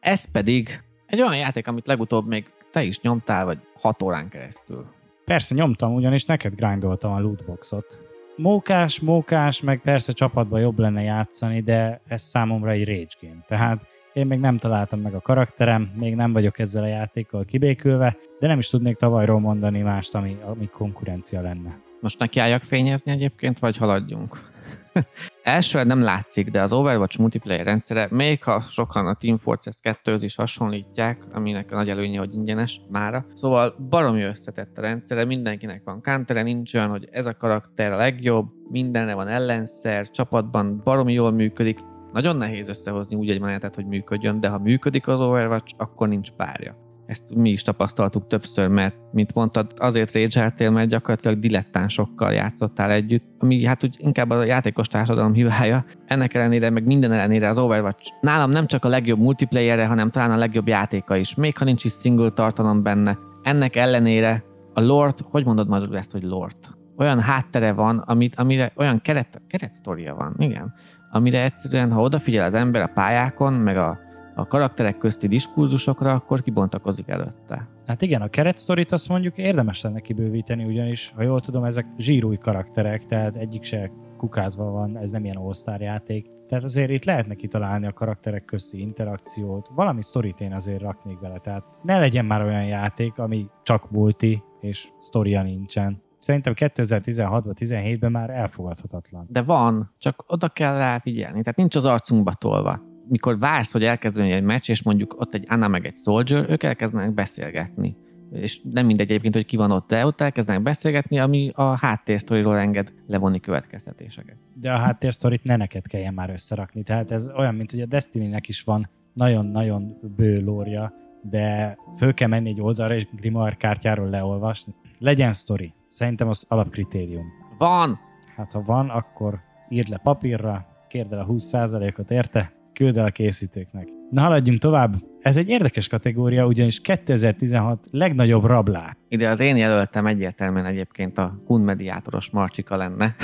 Ez pedig egy olyan játék, amit legutóbb még te is nyomtál, vagy 6 órán keresztül. Persze nyomtam, ugyanis neked grindoltam a lootboxot. Mókás, mókás, meg persze csapatban jobb lenne játszani, de ez számomra egy rage game. Tehát én még nem találtam meg a karakterem, még nem vagyok ezzel a játékkal kibékülve, de nem is tudnék tavalyról mondani mást, ami, ami konkurencia lenne. Most nekiálljak fényezni egyébként, vagy haladjunk? Elsőre nem látszik, de az Overwatch multiplayer rendszere, még ha sokan a Team Fortress 2 is hasonlítják, aminek a nagy előnye, hogy ingyenes mára. Szóval baromi összetett a rendszere, mindenkinek van counter nincs olyan, hogy ez a karakter a legjobb, mindenre van ellenszer, csapatban baromi jól működik, nagyon nehéz összehozni úgy egy menetet, hogy működjön, de ha működik az Overwatch, akkor nincs párja. Ezt mi is tapasztaltuk többször, mert, mint mondtad, azért rage mert gyakorlatilag dilettánsokkal játszottál együtt, ami hát úgy inkább a játékos társadalom hibája. Ennek ellenére, meg minden ellenére az Overwatch nálam nem csak a legjobb multiplayerre, hanem talán a legjobb játéka is, még ha nincs is single tartalom benne. Ennek ellenére a Lord, hogy mondod majd ezt, hogy Lord? Olyan háttere van, amit, amire olyan keret, keret van, igen, amire egyszerűen, ha odafigyel az ember a pályákon, meg a, a karakterek közti diskurzusokra, akkor kibontakozik előtte. Hát igen, a keretsztorit azt mondjuk érdemes lenne kibővíteni, ugyanis, ha jól tudom, ezek zsírúj karakterek, tehát egyik se kukázva van, ez nem ilyen all játék. Tehát azért itt lehetne kitalálni a karakterek közti interakciót, valami sztorit én azért raknék bele, tehát ne legyen már olyan játék, ami csak multi, és sztoria nincsen szerintem 2016-ban, 17-ben már elfogadhatatlan. De van, csak oda kell rá figyelni. Tehát nincs az arcunkba tolva. Mikor vársz, hogy elkezdődjön egy meccs, és mondjuk ott egy Anna meg egy Soldier, ők elkezdenek beszélgetni. És nem mindegy egyébként, hogy ki van ott, de ott elkezdenek beszélgetni, ami a háttérsztoriról enged levonni következtetéseket. De a háttérsztorit ne neked kelljen már összerakni. Tehát ez olyan, mint hogy a Destiny-nek is van nagyon-nagyon bő lórja, de föl kell menni egy oldalra, és Grimoire kártyáról leolvasni. Legyen sztori. Szerintem az alapkritérium. Van! Hát ha van, akkor írd le papírra, kérd el a 20%-ot érte, küld el a készítőknek. Na haladjunk tovább. Ez egy érdekes kategória, ugyanis 2016 legnagyobb rablá. Ide az én jelöltem egyértelműen egyébként a Kun mediátoros Marcsika lenne.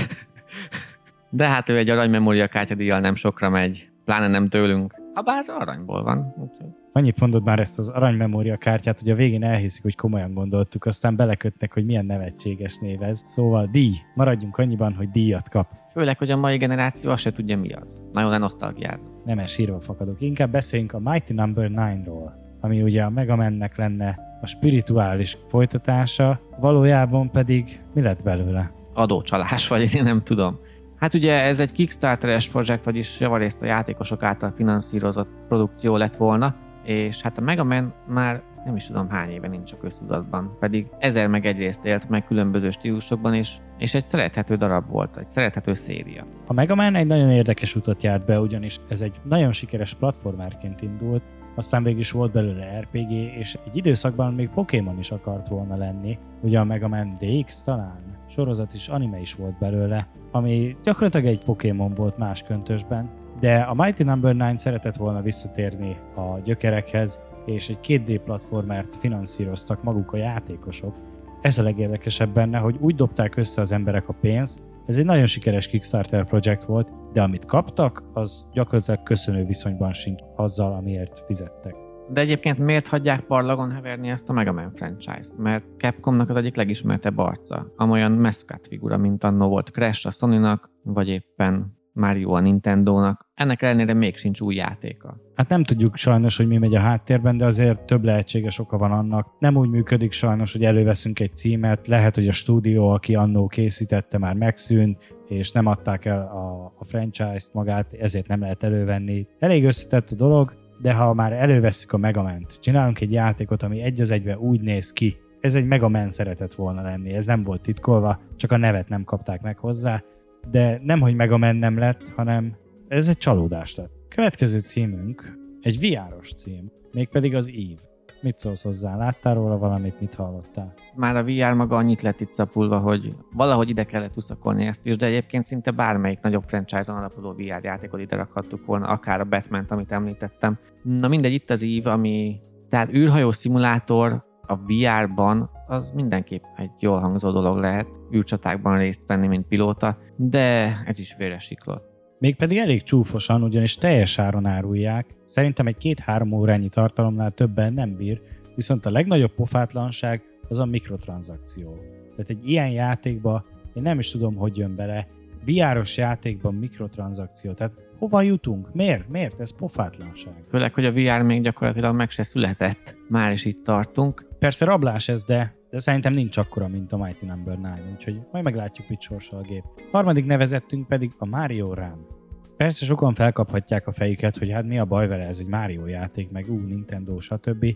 De hát ő egy aranymemória kártyadíjjal nem sokra megy, pláne nem tőlünk. Habár aranyból van. Annyit mondod már ezt az aranymemória kártyát, hogy a végén elhiszik, hogy komolyan gondoltuk, aztán belekötnek, hogy milyen nevetséges név ez. Szóval díj. Maradjunk annyiban, hogy díjat kap. Főleg, hogy a mai generáció azt se tudja mi az. Nagyon lenosztalgiáz. Nem sírva fakadok. Inkább beszéljünk a Mighty Number no. 9-ról, ami ugye a Mega Man-nek lenne a spirituális folytatása, valójában pedig mi lett belőle? Adócsalás, vagy én nem tudom. Hát ugye ez egy Kickstarteres projekt, vagyis javarészt a játékosok által finanszírozott produkció lett volna, és hát a Mega Man már nem is tudom hány éve nincs a köztudatban. Pedig ezer meg egyrészt élt meg különböző stílusokban, és, és egy szerethető darab volt, egy szerethető széria. A Mega Man egy nagyon érdekes utat járt be, ugyanis ez egy nagyon sikeres platformerként indult, aztán végig is volt belőle RPG, és egy időszakban még Pokémon is akart volna lenni, ugye a Mega Man DX talán, sorozat is, anime is volt belőle, ami gyakorlatilag egy Pokémon volt más köntösben, de a Mighty Number no. 9 szeretett volna visszatérni a gyökerekhez, és egy 2D platformert finanszíroztak maguk a játékosok. Ez a legérdekesebb benne, hogy úgy dobták össze az emberek a pénzt, ez egy nagyon sikeres Kickstarter projekt volt, de amit kaptak, az gyakorlatilag köszönő viszonyban sincs azzal, amiért fizettek. De egyébként miért hagyják parlagon heverni ezt a Mega Man franchise-t? Mert Capcomnak az egyik legismertebb arca. Amolyan mascot figura, mint annó volt Crash a Sony-nak, vagy éppen Mario a Nintendo-nak. Ennek ellenére még sincs új játéka. Hát nem tudjuk sajnos, hogy mi megy a háttérben, de azért több lehetséges oka van annak. Nem úgy működik sajnos, hogy előveszünk egy címet, lehet, hogy a stúdió, aki annó készítette, már megszűnt, és nem adták el a, a franchise-t magát, ezért nem lehet elővenni. Elég összetett a dolog, de ha már elővesszük a Megament, csinálunk egy játékot, ami egy az egybe úgy néz ki, ez egy Mega Man szeretett volna lenni, ez nem volt titkolva, csak a nevet nem kapták meg hozzá, de nem, hogy Mega Man nem lett, hanem ez egy csalódás lett. Következő címünk egy VR-os cím, mégpedig az Eve. Mit szólsz hozzá? Láttál róla valamit, mit hallottál? Már a VR maga annyit lett itt szapulva, hogy valahogy ide kellett uszakolni ezt is, de egyébként szinte bármelyik nagyobb franchise-on alapuló VR játékot ide rakhattuk volna, akár a batman amit említettem. Na mindegy, itt az ív, ami tehát űrhajó szimulátor a VR-ban az mindenképp egy jól hangzó dolog lehet, űrcsatákban részt venni, mint pilóta, de ez is félre siklott. Mégpedig elég csúfosan, ugyanis teljes áron árulják. Szerintem egy két-három órányi tartalomnál többen nem bír, viszont a legnagyobb pofátlanság az a mikrotranszakció. Tehát egy ilyen játékba én nem is tudom, hogy jön bele, VR-os játékban mikrotranszakció. Tehát hova jutunk? Miért? Miért? Ez pofátlanság. Főleg, hogy a VR még gyakorlatilag meg se született. Már is itt tartunk. Persze rablás ez, de, de szerintem nincs akkora, mint a Mighty Number no. 9, úgyhogy majd meglátjuk, mit sorsol a gép. Harmadik nevezettünk pedig a Mario Run. Persze sokan felkaphatják a fejüket, hogy hát mi a baj vele, ez egy Mario játék, meg ú, Nintendo, stb.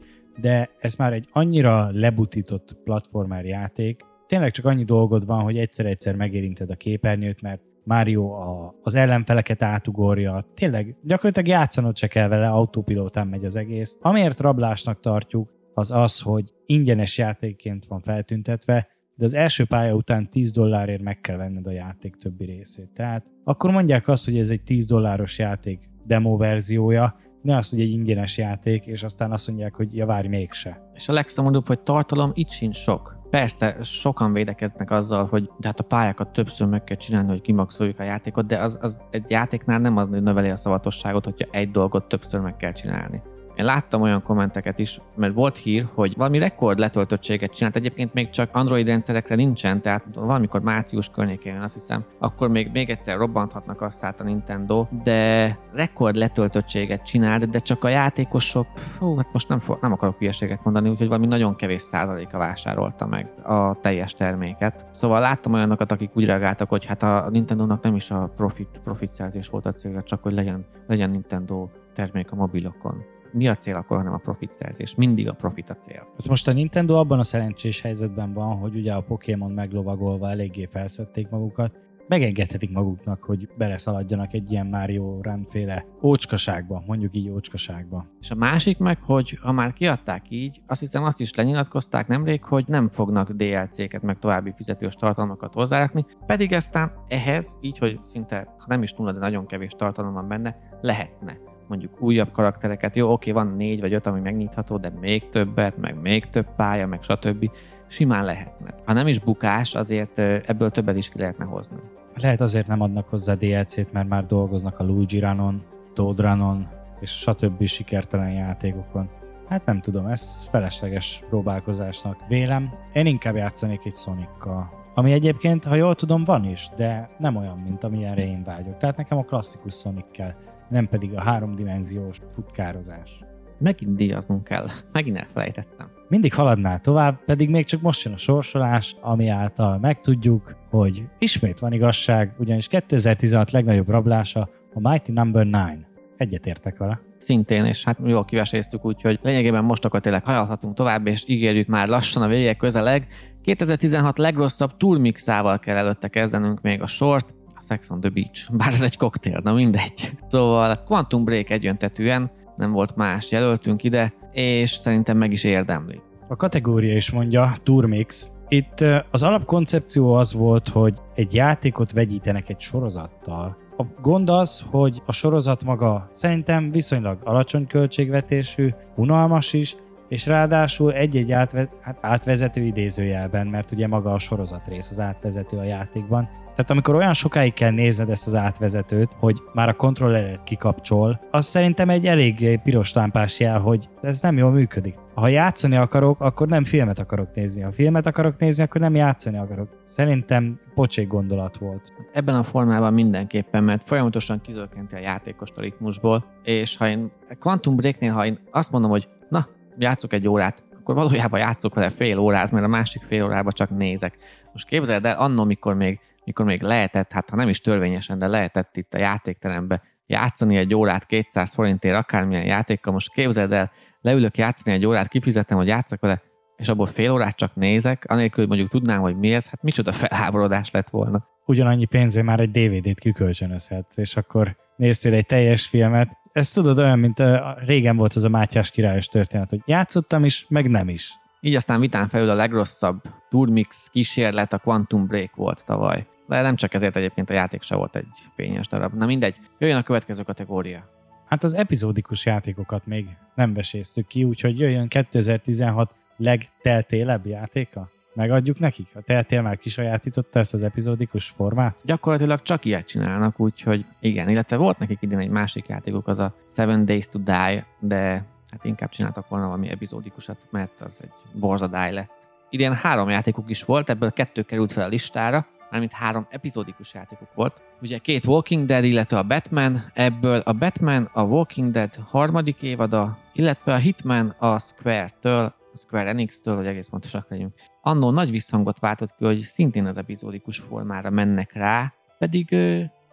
De ez már egy annyira lebutított platformer játék, tényleg csak annyi dolgod van, hogy egyszer-egyszer megérinted a képernyőt, mert Mario a, az ellenfeleket átugorja. Tényleg gyakorlatilag játszanod se kell vele, autópilótán megy az egész. Amiért rablásnak tartjuk, az az, hogy ingyenes játékként van feltüntetve, de az első pálya után 10 dollárért meg kell venned a játék többi részét. Tehát akkor mondják azt, hogy ez egy 10 dolláros játék demo verziója, ne azt, hogy egy ingyenes játék, és aztán azt mondják, hogy ja, várj, mégse. És a legszomorúbb, hogy tartalom itt sincs sok. Persze, sokan védekeznek azzal, hogy de hát a pályákat többször meg kell csinálni, hogy kimaxoljuk a játékot, de az, az egy játéknál nem az, hogy növeli a szavatosságot, hogyha egy dolgot többször meg kell csinálni. Én láttam olyan kommenteket is, mert volt hír, hogy valami rekord letöltöttséget csinált. Egyébként még csak Android rendszerekre nincsen, tehát valamikor március környékén azt hiszem, akkor még, még egyszer robbanthatnak azt át a Nintendo, de rekord letöltöttséget csinált, de csak a játékosok, hú, hát most nem, nem akarok hülyeséget mondani, úgyhogy valami nagyon kevés százaléka vásárolta meg a teljes terméket. Szóval láttam olyanokat, akik úgy reagáltak, hogy hát a Nintendo-nak nem is a profit, profit szerzés volt a célja, csak hogy legyen, legyen Nintendo termék a mobilokon mi a cél akkor, hanem a profit szerzés. Mindig a profit a cél. Hát most a Nintendo abban a szerencsés helyzetben van, hogy ugye a Pokémon meglovagolva eléggé felszették magukat, megengedhetik maguknak, hogy beleszaladjanak egy ilyen Mario Run-féle ócskaságba, mondjuk így ócskaságba. És a másik meg, hogy ha már kiadták így, azt hiszem azt is lenyilatkozták nemrég, hogy nem fognak DLC-ket meg további fizetős tartalmakat hozzárakni, pedig aztán ehhez, így, hogy szinte, ha nem is nulla, de nagyon kevés tartalom van benne, lehetne mondjuk újabb karaktereket, jó, oké, van négy vagy öt, ami megnyitható, de még többet, meg még több pálya, meg stb. Simán lehetne. Ha nem is bukás, azért ebből többet is ki lehetne hozni. Lehet azért nem adnak hozzá DLC-t, mert már dolgoznak a Luigi Runon, Toad Runon, és stb. sikertelen játékokon. Hát nem tudom, ez felesleges próbálkozásnak vélem. Én inkább játszanék egy Sonic-kal. Ami egyébként, ha jól tudom, van is, de nem olyan, mint amilyenre én vágyok. Tehát nekem a klasszikus Sonic kell nem pedig a háromdimenziós futkározás. Megint díjaznunk kell. Megint elfelejtettem. Mindig haladnál tovább, pedig még csak most jön a sorsolás, ami által megtudjuk, hogy ismét van igazság, ugyanis 2016 legnagyobb rablása a Mighty Number no. 9. Egyetértek vele. szintén, és hát jól kiveséztük, úgyhogy lényegében most akkor tényleg hajolhatunk tovább, és ígérjük már lassan a vége közeleg. 2016 legrosszabb turmixával kell előtte kezdenünk még a sort, Sex on the Beach, bár ez egy koktél, na mindegy. Szóval Quantum Break egyöntetűen, nem volt más jelöltünk ide, és szerintem meg is érdemli. A kategória is mondja, Turmix. Itt az alapkoncepció az volt, hogy egy játékot vegyítenek egy sorozattal. A gond az, hogy a sorozat maga szerintem viszonylag alacsony költségvetésű, unalmas is, és ráadásul egy-egy átve, hát átvezető idézőjelben, mert ugye maga a sorozat rész az átvezető a játékban, tehát amikor olyan sokáig kell nézned ezt az átvezetőt, hogy már a kontrolleret kikapcsol, az szerintem egy elég piros lámpás jel, hogy ez nem jól működik. Ha játszani akarok, akkor nem filmet akarok nézni. Ha filmet akarok nézni, akkor nem játszani akarok. Szerintem pocsék gondolat volt. Ebben a formában mindenképpen, mert folyamatosan kizökkenti a játékost a ritmusból, és ha én Quantum Breaknél, ha én azt mondom, hogy na, játszok egy órát, akkor valójában játszok vele fél órát, mert a másik fél órában csak nézek. Most képzeld el, annó, mikor még mikor még lehetett, hát ha nem is törvényesen, de lehetett itt a játékterembe játszani egy órát 200 forintért akármilyen játékkal, most képzeld el, leülök játszani egy órát, kifizetem, hogy játszak vele, és abból fél órát csak nézek, anélkül, hogy mondjuk tudnám, hogy mi ez, hát micsoda felháborodás lett volna. Ugyanannyi pénzé már egy DVD-t kikölcsönözhetsz, és akkor néztél egy teljes filmet. Ez tudod olyan, mint a, régen volt az a Mátyás királyos történet, hogy játszottam is, meg nem is. Így aztán vitán felül a legrosszabb Turmix kísérlet a Quantum Break volt tavaly. De nem csak ezért egyébként a játék se volt egy fényes darab. Na mindegy, jöjjön a következő kategória. Hát az epizódikus játékokat még nem veséztük ki, úgyhogy jöjjön 2016 legteltélebb játéka? Megadjuk nekik? A Teltél már kisajátította ezt az epizódikus formát? Gyakorlatilag csak ilyet csinálnak, úgyhogy igen, illetve volt nekik idén egy másik játékuk, az a Seven Days to Die, de hát inkább csináltak volna valami epizódikusat, mert az egy borzadály lett. Idén három játékuk is volt, ebből kettő került fel a listára, mármint három epizódikus játékok volt. Ugye két Walking Dead, illetve a Batman, ebből a Batman a Walking Dead harmadik évada, illetve a Hitman a Square-től, a Square Enix-től, hogy egész pontosak legyünk. Annó nagy visszhangot váltott ki, hogy szintén az epizódikus formára mennek rá, pedig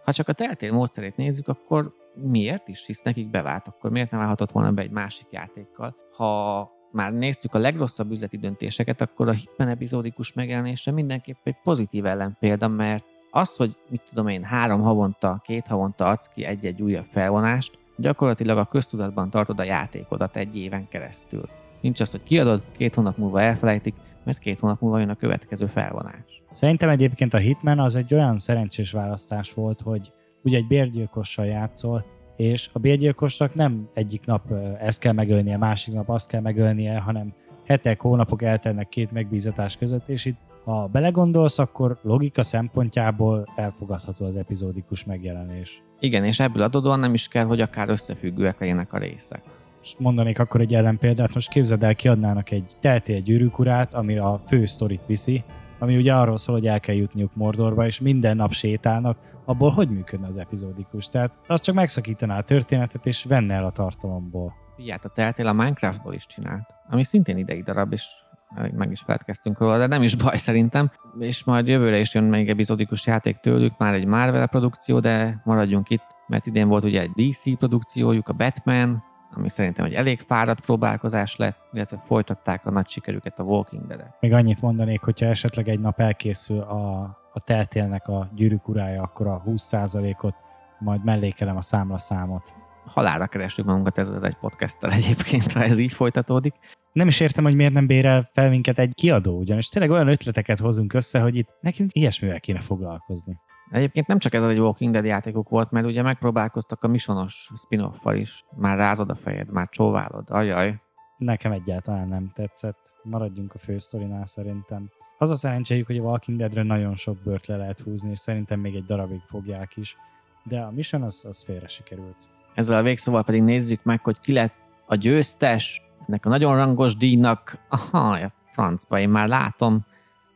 ha csak a teltél módszerét nézzük, akkor miért is, hisz nekik bevált, akkor miért nem állhatott volna be egy másik játékkal? Ha már néztük a legrosszabb üzleti döntéseket, akkor a Hitman epizódikus megjelenése mindenképp egy pozitív ellenpélda, mert az, hogy mit tudom én, három havonta, két havonta adsz ki egy-egy újabb felvonást, gyakorlatilag a köztudatban tartod a játékodat egy éven keresztül. Nincs az, hogy kiadod, két hónap múlva elfelejtik, mert két hónap múlva jön a következő felvonás. Szerintem egyébként a Hitman az egy olyan szerencsés választás volt, hogy ugye egy bérgyilkossal játszol, és a bérgyilkosnak nem egyik nap ezt kell megölnie, másik nap azt kell megölnie, hanem hetek, hónapok eltelnek két megbízatás között, és itt ha belegondolsz, akkor logika szempontjából elfogadható az epizódikus megjelenés. Igen, és ebből adódóan nem is kell, hogy akár összefüggőek legyenek a részek. Most mondanék akkor egy ellenpéldát, most képzeld el, kiadnának egy telti egy gyűrűkurát, ami a fő sztorit viszi, ami ugye arról szól, hogy el kell jutniuk Mordorba, és minden nap sétálnak, abból hogy működne az epizódikus? Tehát az csak megszakítaná a történetet, és venne el a tartalomból. Figyelj, a Teltél a Minecraftból is csinált, ami szintén idei darab, és meg is feledkeztünk róla, de nem is baj szerintem. És majd jövőre is jön még epizódikus játék tőlük, már egy Marvel produkció, de maradjunk itt, mert idén volt ugye egy DC produkciójuk, a Batman, ami szerintem egy elég fáradt próbálkozás lett, illetve folytatták a nagy sikerüket a Walking Dead-et. Még annyit mondanék, hogyha esetleg egy nap elkészül a, a teltélnek a gyűrűk urája, akkor a 20%-ot majd mellékelem a számlaszámot. Halára keresünk magunkat ez az egy podcasttel egyébként, ha ez így folytatódik. Nem is értem, hogy miért nem bérel fel minket egy kiadó, ugyanis tényleg olyan ötleteket hozunk össze, hogy itt nekünk ilyesmivel kéne foglalkozni. Egyébként nem csak ez egy Walking Dead játékok volt, mert ugye megpróbálkoztak a misonos spin is. Már rázod a fejed, már csóválod. Ajaj. Nekem egyáltalán nem tetszett. Maradjunk a fősztorinál szerintem. Az a szerencséjük, hogy a Walking Deadről nagyon sok bört le lehet húzni, és szerintem még egy darabig fogják is. De a Mission az, az félre sikerült. Ezzel a végszóval pedig nézzük meg, hogy ki lett a győztes ennek a nagyon rangos díjnak. Aha, a francba, én már látom.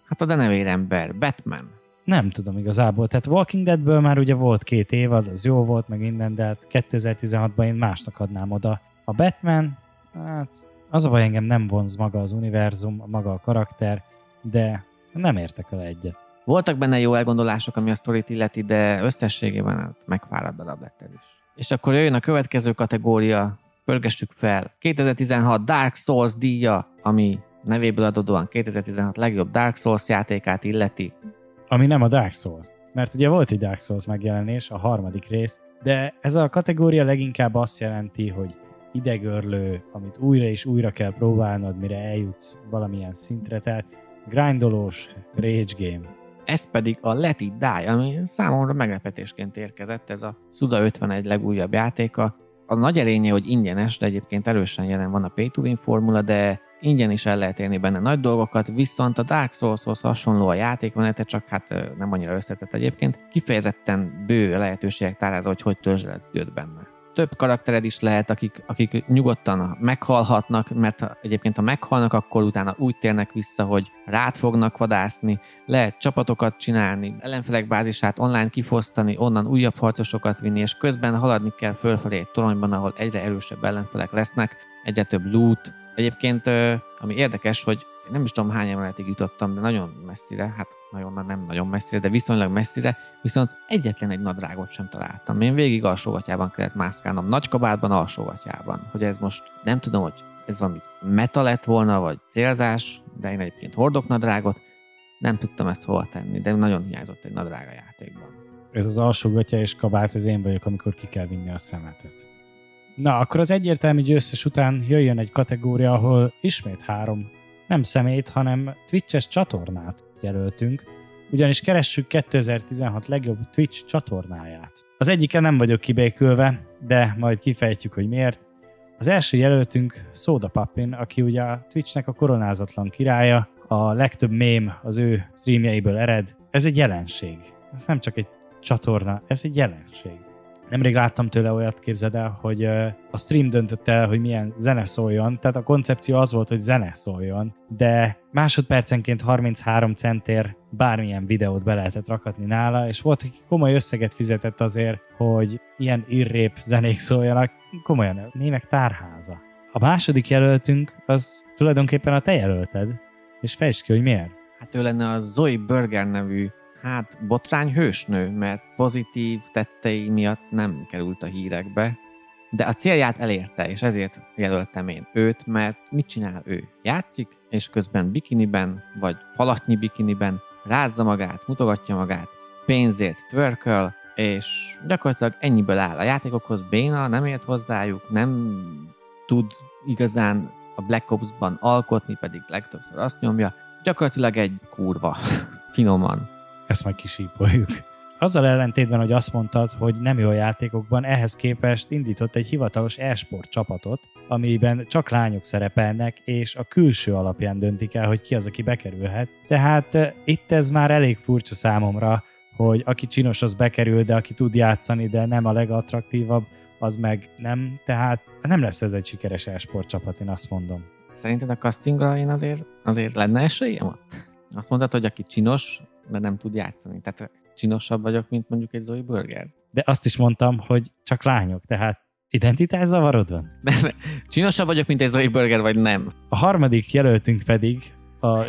Hát a denevérember, Batman. Nem tudom igazából. Tehát Walking Deadből már ugye volt két évad, az jó volt, meg minden, de hát 2016-ban én másnak adnám oda. A Batman, hát az a baj engem nem vonz maga az univerzum, maga a karakter, de nem értek el egyet. Voltak benne jó elgondolások, ami a sztorit illeti, de összességében hát megfáradt darab lett el is. És akkor jöjjön a következő kategória, pörgessük fel. 2016 Dark Souls díja, ami nevéből adódóan 2016 legjobb Dark Souls játékát illeti. Ami nem a Dark Souls. Mert ugye volt egy Dark Souls megjelenés, a harmadik rész, de ez a kategória leginkább azt jelenti, hogy idegörlő, amit újra és újra kell próbálnod, mire eljutsz valamilyen szintre, tehát grindolós rage game. Ez pedig a Let It Die, ami számomra meglepetésként érkezett, ez a Suda 51 legújabb játéka. A nagy erénye, hogy ingyenes, de egyébként erősen jelen van a pay to win formula, de ingyen is el lehet érni benne nagy dolgokat, viszont a Dark Souls-hoz hasonló a játékmenete, csak hát nem annyira összetett egyébként. Kifejezetten bő lehetőségek tárázza, hogy hogy törzselez időt benne több karaktered is lehet, akik, akik nyugodtan meghalhatnak, mert egyébként ha meghalnak, akkor utána úgy térnek vissza, hogy rád fognak vadászni, lehet csapatokat csinálni, ellenfelek bázisát online kifosztani, onnan újabb harcosokat vinni, és közben haladni kell fölfelé egy toronyban, ahol egyre erősebb ellenfelek lesznek, egyre több loot. Egyébként, ami érdekes, hogy nem is tudom hány emeletig jutottam, de nagyon messzire, hát nagyon nem nagyon messzire, de viszonylag messzire, viszont egyetlen egy nadrágot sem találtam. Én végig alsógatjában kellett mászkálnom, nagy kabátban, alsógatjában. Hogy ez most nem tudom, hogy ez valami meta lett volna, vagy célzás, de én egyébként hordok nadrágot, nem tudtam ezt hova tenni, de nagyon hiányzott egy nadrág a játékban. Ez az alsógatja és kabát, ez én vagyok, amikor ki kell vinni a szemetet. Na, akkor az egyértelmű győztes után jöjjön egy kategória, ahol ismét három nem szemét, hanem Twitch-es csatornát jelöltünk, ugyanis keressük 2016 legjobb Twitch csatornáját. Az egyiken nem vagyok kibékülve, de majd kifejtjük, hogy miért. Az első jelöltünk Soda Papin, aki ugye a Twitchnek a koronázatlan királya, a legtöbb mém az ő streamjeiből ered. Ez egy jelenség. Ez nem csak egy csatorna, ez egy jelenség. Nemrég láttam tőle olyat, képzeld el, hogy a stream döntött el, hogy milyen zene szóljon, tehát a koncepció az volt, hogy zene szóljon, de másodpercenként 33 centér bármilyen videót be lehetett rakatni nála, és volt, aki komoly összeget fizetett azért, hogy ilyen irrép zenék szóljanak, komolyan, némek tárháza. A második jelöltünk az tulajdonképpen a te jelölted, és fejtsd ki, hogy miért. Hát ő lenne a Zoe Burger nevű hát botrány hősnő, mert pozitív tettei miatt nem került a hírekbe, de a célját elérte, és ezért jelöltem én őt, mert mit csinál ő? Játszik, és közben bikiniben, vagy falatnyi bikiniben rázza magát, mutogatja magát, pénzért twerköl, és gyakorlatilag ennyiből áll. A játékokhoz béna, nem ért hozzájuk, nem tud igazán a Black Ops-ban alkotni, pedig legtöbbször azt nyomja. Gyakorlatilag egy kurva, finoman. Ezt majd kisípoljuk. Azzal ellentétben, hogy azt mondtad, hogy nem jó játékokban, ehhez képest indított egy hivatalos e-sport csapatot, amiben csak lányok szerepelnek, és a külső alapján döntik el, hogy ki az, aki bekerülhet. Tehát uh, itt ez már elég furcsa számomra, hogy aki csinos, az bekerül, de aki tud játszani, de nem a legattraktívabb, az meg nem. Tehát nem lesz ez egy sikeres e-sport csapat, én azt mondom. Szerinted a castingra én azért, azért lenne esélyem ott? Azt mondtad, hogy aki csinos, de nem tud játszani. Tehát csinosabb vagyok, mint mondjuk egy Zoe Burger. De azt is mondtam, hogy csak lányok, tehát identitás zavarod van? Nem, csinosabb vagyok, mint egy Zoe Burger, vagy nem? A harmadik jelöltünk pedig a...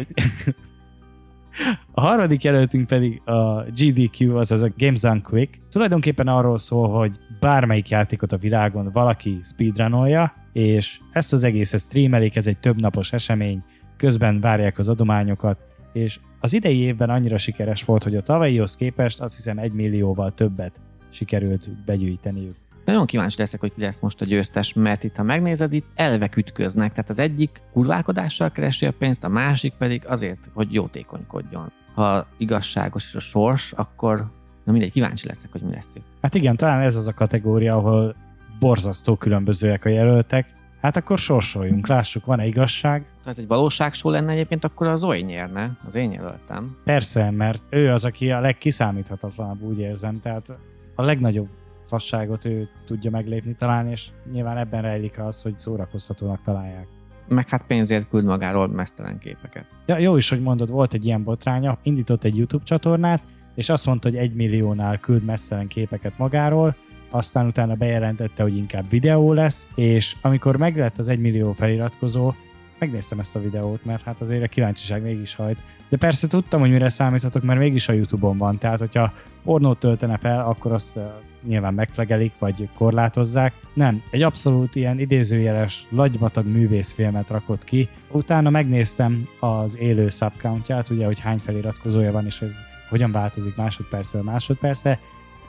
A harmadik jelöltünk pedig a GDQ, azaz a Games Done Quick. Tulajdonképpen arról szól, hogy bármelyik játékot a világon valaki speedrunolja, és ezt az egészet streamelik, ez egy több napos esemény, közben várják az adományokat, és az idei évben annyira sikeres volt, hogy a tavalyihoz képest azt hiszem egy millióval többet sikerült begyűjteniük. Nagyon kíváncsi leszek, hogy ki lesz most a győztes, mert itt, ha megnézed, itt elvek ütköznek. Tehát az egyik kurválkodással keresi a pénzt, a másik pedig azért, hogy jótékonykodjon. Ha igazságos is a sors, akkor na mindegy, kíváncsi leszek, hogy mi lesz. Hát igen, talán ez az a kategória, ahol borzasztó különbözőek a jelöltek, Hát akkor sorsoljunk, lássuk, van-e igazság? Ha ez egy valóságsó lenne egyébként, akkor az oly nyerne, az én jelöltem. Persze, mert ő az, aki a legkiszámíthatatlanabb, úgy érzem, tehát a legnagyobb fasságot ő tudja meglépni talán, és nyilván ebben rejlik az, hogy szórakoztatónak találják. Meg hát pénzért küld magáról mesztelen képeket. Ja, jó is, hogy mondod, volt egy ilyen botránya, indított egy YouTube csatornát, és azt mondta, hogy egy milliónál küld mesztelen képeket magáról, aztán utána bejelentette, hogy inkább videó lesz, és amikor meglett az 1 millió feliratkozó, megnéztem ezt a videót, mert hát azért a kíváncsiság mégis hajt. De persze tudtam, hogy mire számíthatok, mert mégis a Youtube-on van, tehát hogyha pornót töltene fel, akkor azt nyilván megflegelik, vagy korlátozzák. Nem, egy abszolút ilyen idézőjeles, lagymatag művészfilmet rakott ki. Utána megnéztem az élő subcountját, ugye, hogy hány feliratkozója van, és ez hogyan változik másodpercről másodpercre.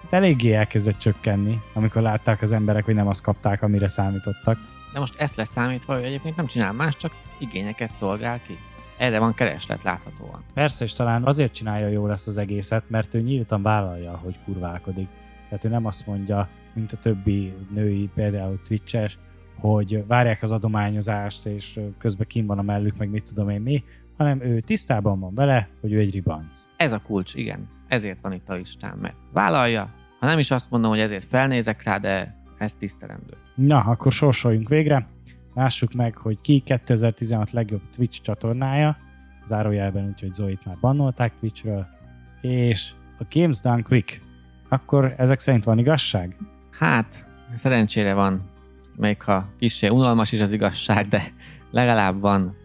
Hát eléggé elkezdett csökkenni, amikor látták az emberek, hogy nem azt kapták, amire számítottak. De most ezt leszámítva, hogy egyébként nem csinál más, csak igényeket szolgál ki. Erre van kereslet láthatóan. Persze, és talán azért csinálja jól ezt az egészet, mert ő nyíltan vállalja, hogy kurválkodik. Tehát ő nem azt mondja, mint a többi női, például Twitches, hogy várják az adományozást, és közben kim van a mellük, meg mit tudom én mi, hanem ő tisztában van vele, hogy ő egy ribanc. Ez a kulcs, igen. Ezért van itt a listán, mert vállalja. Ha nem is azt mondom, hogy ezért felnézek rá, de ez tisztelendő. Na, akkor sorsoljunk végre. Lássuk meg, hogy ki 2016 legjobb Twitch csatornája, zárójelben úgyhogy Zoit már bannolták Twitchről, és a Games Done Quick. Akkor ezek szerint van igazság? Hát, szerencsére van, még ha kicsi unalmas is az igazság, de legalább van.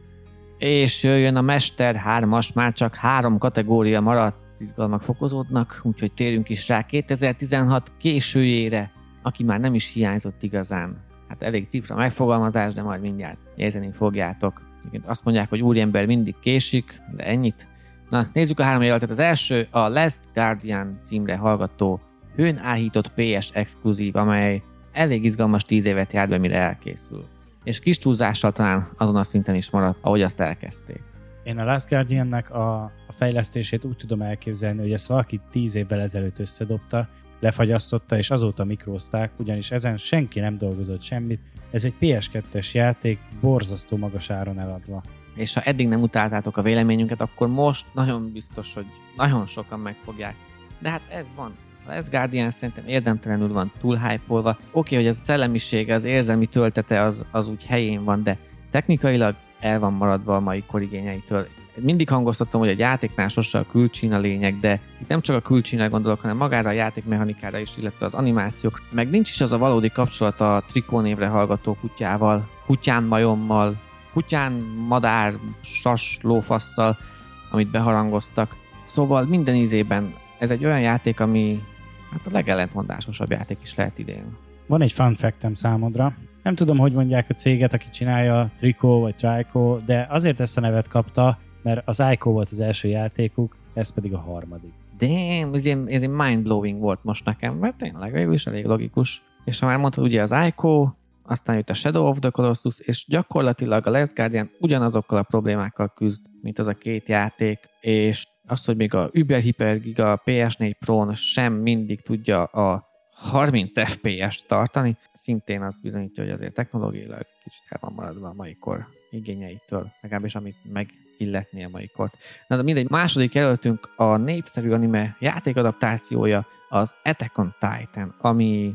És jöjjön a Mester 3-as, már csak három kategória maradt, izgalmak fokozódnak, úgyhogy térjünk is rá 2016 későjére, aki már nem is hiányzott igazán hát elég cifra megfogalmazás, de majd mindjárt érzeni fogjátok. Azt mondják, hogy úriember mindig késik, de ennyit. Na, nézzük a három jelöltet. Az első a Last Guardian címre hallgató hőn áhított PS exkluzív, amely elég izgalmas tíz évet jár be, mire elkészül. És kis túlzással talán azon a szinten is maradt, ahogy azt elkezdték. Én a Last Guardiannek a, a fejlesztését úgy tudom elképzelni, hogy ezt valaki tíz évvel ezelőtt összedobta, lefagyasztotta, és azóta mikrózták, ugyanis ezen senki nem dolgozott semmit. Ez egy PS2-es játék, borzasztó magas áron eladva. És ha eddig nem utáltátok a véleményünket, akkor most nagyon biztos, hogy nagyon sokan megfogják. De hát ez van. A Last Guardian szerintem érdemtelenül van túl hype Oké, hogy az szellemisége, az érzelmi töltete az, az úgy helyén van, de technikailag el van maradva a mai korigényeitől mindig hangoztatom, hogy egy játéknál sose a külcsín a lényeg, de itt nem csak a külcsínre gondolok, hanem magára a játékmechanikára is, illetve az animációk. Meg nincs is az a valódi kapcsolat a trikó névre hallgató kutyával, kutyán majommal, kutyán madár, sas, lófasszal, amit beharangoztak. Szóval minden ízében ez egy olyan játék, ami hát a legellentmondásosabb játék is lehet idén. Van egy fun factem számodra. Nem tudom, hogy mondják a céget, aki csinálja Trico vagy Trico, de azért ezt a nevet kapta, mert az Ico volt az első játékuk, ez pedig a harmadik. Damn, ez ilyen, ez ilyen mind-blowing volt most nekem, mert tényleg végül is elég logikus. És ha már mondtad, ugye az Ico, aztán jött a Shadow of the Colossus, és gyakorlatilag a Last Guardian ugyanazokkal a problémákkal küzd, mint az a két játék, és az, hogy még a Uber Hyper Giga PS4 Pro sem mindig tudja a 30 FPS tartani, szintén azt bizonyítja, hogy azért technológiailag kicsit el van maradva a mai kor igényeitől, legalábbis amit megilletné a mai kort. Na de mindegy, második jelöltünk a népszerű anime játékadaptációja az Attack on Titan, ami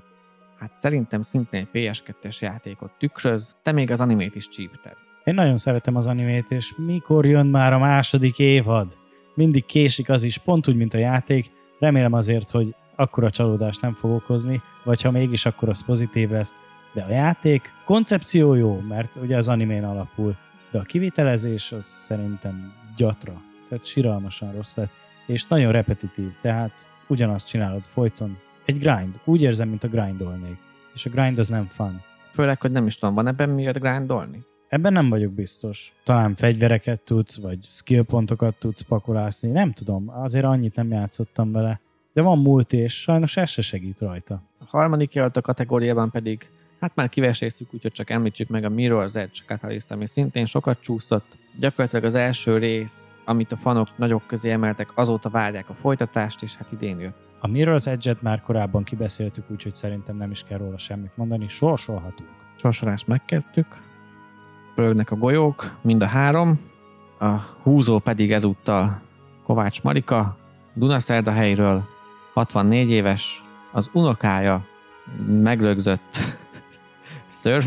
hát szerintem szintén PS2-es játékot tükröz, de még az animét is csípted. Én nagyon szeretem az animét, és mikor jön már a második évad? Mindig késik az is, pont úgy, mint a játék. Remélem azért, hogy akkora csalódást nem fog okozni, vagy ha mégis, akkor az pozitív lesz. De a játék koncepció jó, mert ugye az animén alapul, de a kivitelezés az szerintem gyatra, tehát siralmasan rossz lett, és nagyon repetitív, tehát ugyanazt csinálod folyton. Egy grind, úgy érzem, mint a grindolnék, és a grind az nem fun. Főleg, hogy nem is tudom, van ebben miért grindolni? Ebben nem vagyok biztos. Talán fegyvereket tudsz, vagy skill pontokat tudsz pakolászni, nem tudom, azért annyit nem játszottam vele. De van múlt, és sajnos ez se segít rajta. A harmadik jelölt a kategóriában pedig Hát már kiveséztük, úgyhogy csak említsük meg a Mirror's Edge Catalyst, ami szintén sokat csúszott. Gyakorlatilag az első rész, amit a fanok nagyok közé emeltek, azóta várják a folytatást, és hát idén jött. A Mirror's Edge-et már korábban kibeszéltük, úgyhogy szerintem nem is kell róla semmit mondani. Sorsolhatunk. Sorsolást megkezdtük. Pörögnek a golyók, mind a három. A húzó pedig ezúttal Kovács Marika, Dunaszerda helyről, 64 éves, az unokája megrögzött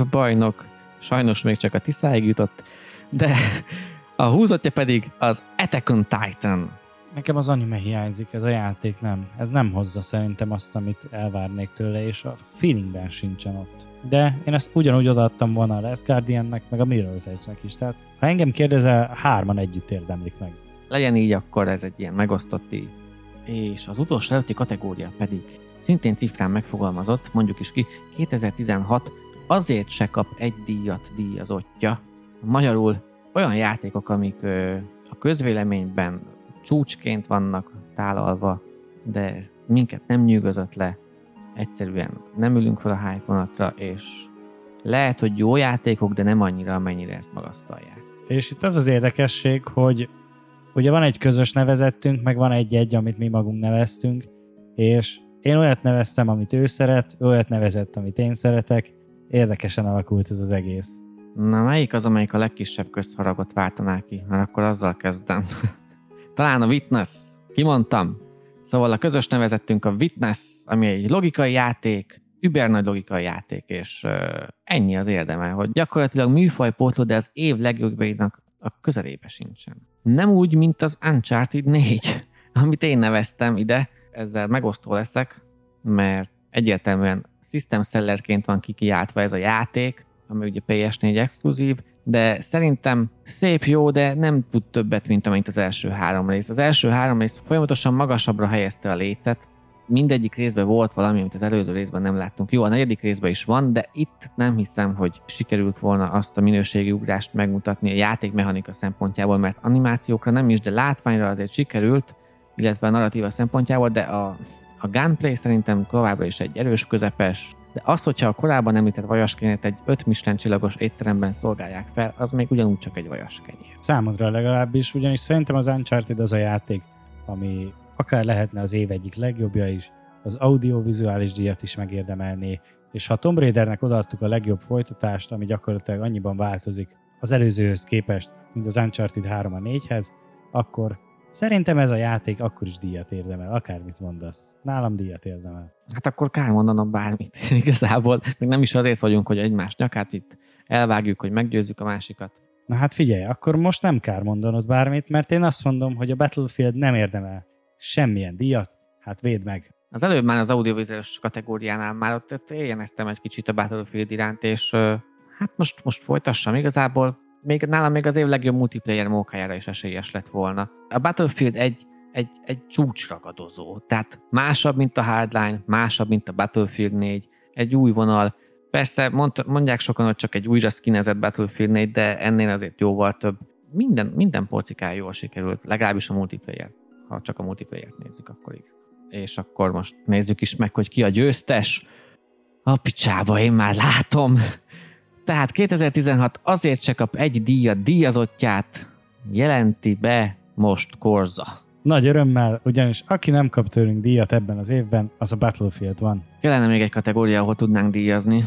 bajnok, sajnos még csak a Tiszáig jutott, de a húzottja pedig az Attack on Titan. Nekem az anime hiányzik, ez a játék nem. Ez nem hozza szerintem azt, amit elvárnék tőle, és a feelingben sincsen ott. De én ezt ugyanúgy odaadtam volna a Last Guardiannek, meg a Mirror's Edge-nek is. Tehát ha engem kérdezel, hárman együtt érdemlik meg. Legyen így, akkor ez egy ilyen megosztott így. És az utolsó előtti kategória pedig szintén cifrán megfogalmazott, mondjuk is ki, 2016 azért se kap egy díjat díjazottja. Magyarul olyan játékok, amik a közvéleményben csúcsként vannak tálalva, de minket nem nyűgözött le, egyszerűen nem ülünk fel a hype és lehet, hogy jó játékok, de nem annyira, amennyire ezt magasztalják. És itt az az érdekesség, hogy ugye van egy közös nevezettünk, meg van egy-egy, amit mi magunk neveztünk, és én olyat neveztem, amit ő szeret, olyat nevezett, amit én szeretek. Érdekesen alakult ez az egész. Na, melyik az, amelyik a legkisebb közharagot váltaná ki? Mert akkor azzal kezdem. Talán a Witness. Kimondtam. Szóval a közös nevezettünk a Witness, ami egy logikai játék, über nagy logikai játék, és uh, ennyi az érdeme, hogy gyakorlatilag műfajpótló, de az év legjobbainak a közelébe sincsen. Nem úgy, mint az Uncharted 4, amit én neveztem ide, ezzel megosztó leszek, mert egyértelműen system sellerként van kikiáltva ez a játék, ami ugye PS4 exkluzív, de szerintem szép jó, de nem tud többet, mint amint az első három rész. Az első három rész folyamatosan magasabbra helyezte a lécet, mindegyik részben volt valami, amit az előző részben nem láttunk. Jó, a negyedik részben is van, de itt nem hiszem, hogy sikerült volna azt a minőségi ugrást megmutatni a játékmechanika szempontjából, mert animációkra nem is, de látványra azért sikerült, illetve a narratíva szempontjából, de a, a gunplay szerintem továbbra is egy erős, közepes, de az, hogyha a korábban említett vajaskenyeret egy 5 Michelin csillagos étteremben szolgálják fel, az még ugyanúgy csak egy vajaskenyér. Számodra legalábbis, ugyanis szerintem az Uncharted az a játék, ami akár lehetne az év egyik legjobbja is, az audiovizuális díjat is megérdemelné, és ha Tomb Raidernek odaadtuk a legjobb folytatást, ami gyakorlatilag annyiban változik az előzőhöz képest, mint az Uncharted 3 a 4-hez, akkor szerintem ez a játék akkor is díjat érdemel, akármit mondasz. Nálam díjat érdemel. Hát akkor kár mondanom bármit. Igazából még nem is azért vagyunk, hogy egymás nyakát itt elvágjuk, hogy meggyőzzük a másikat. Na hát figyelj, akkor most nem kár mondanod bármit, mert én azt mondom, hogy a Battlefield nem érdemel semmilyen díjat, hát védd meg. Az előbb már az audiovizuális kategóriánál már ott, éljeneztem egy kicsit a Battlefield iránt, és hát most, most folytassam igazából. Még nálam még az év legjobb multiplayer mókájára is esélyes lett volna. A Battlefield egy, egy, egy csúcsragadozó, tehát másabb, mint a Hardline, másabb, mint a Battlefield 4, egy új vonal, Persze mond, mondják sokan, hogy csak egy újra skinezett Battlefield 4, de ennél azért jóval több. Minden, minden porcikája jól sikerült, legalábbis a multiplayer ha csak a multiplayer-t nézzük, akkor így. És akkor most nézzük is meg, hogy ki a győztes. A picsába, én már látom. Tehát 2016 azért csak kap egy díjat, díjazottját jelenti be most Korza. Nagy örömmel, ugyanis aki nem kap tőlünk díjat ebben az évben, az a Battlefield van. Kellene még egy kategória, ahol tudnánk díjazni.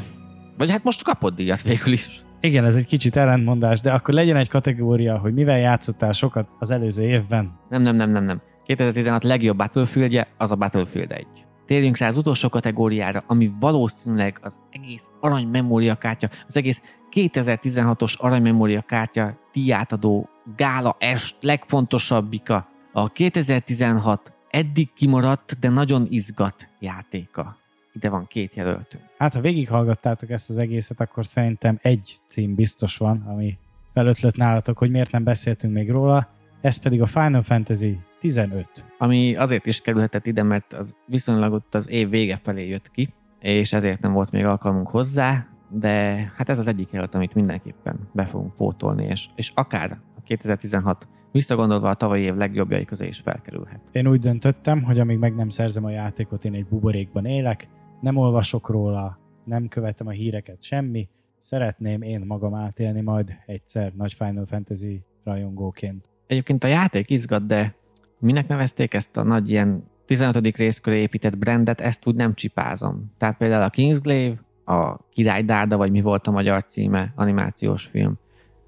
Vagy hát most kapott díjat végül is. Igen, ez egy kicsit ellentmondás, de akkor legyen egy kategória, hogy mivel játszottál sokat az előző évben. Nem, nem, nem, nem, nem. 2016 legjobb Battlefieldje az a Battlefield 1. Térjünk rá az utolsó kategóriára, ami valószínűleg az egész arany memóriakártya, az egész 2016-os arany memóriakártya díjátadó gála est legfontosabbika. A 2016 eddig kimaradt, de nagyon izgat játéka. Ide van két jelöltünk. Hát, ha végighallgattátok ezt az egészet, akkor szerintem egy cím biztos van, ami felötlött nálatok, hogy miért nem beszéltünk még róla. Ez pedig a Final Fantasy 15. Ami azért is kerülhetett ide, mert az viszonylag ott az év vége felé jött ki, és ezért nem volt még alkalmunk hozzá, de hát ez az egyik előtt, amit mindenképpen be fogunk pótolni, és, és akár a 2016 visszagondolva a tavalyi év legjobbjai közé is felkerülhet. Én úgy döntöttem, hogy amíg meg nem szerzem a játékot, én egy buborékban élek, nem olvasok róla, nem követem a híreket, semmi, szeretném én magam átélni majd egyszer nagy Final Fantasy rajongóként. Egyébként a játék izgat, de minek nevezték ezt a nagy ilyen 15. rész köré épített brandet, ezt úgy nem csipázom. Tehát például a Kingsglaive, a Király Dárda, vagy mi volt a magyar címe, animációs film,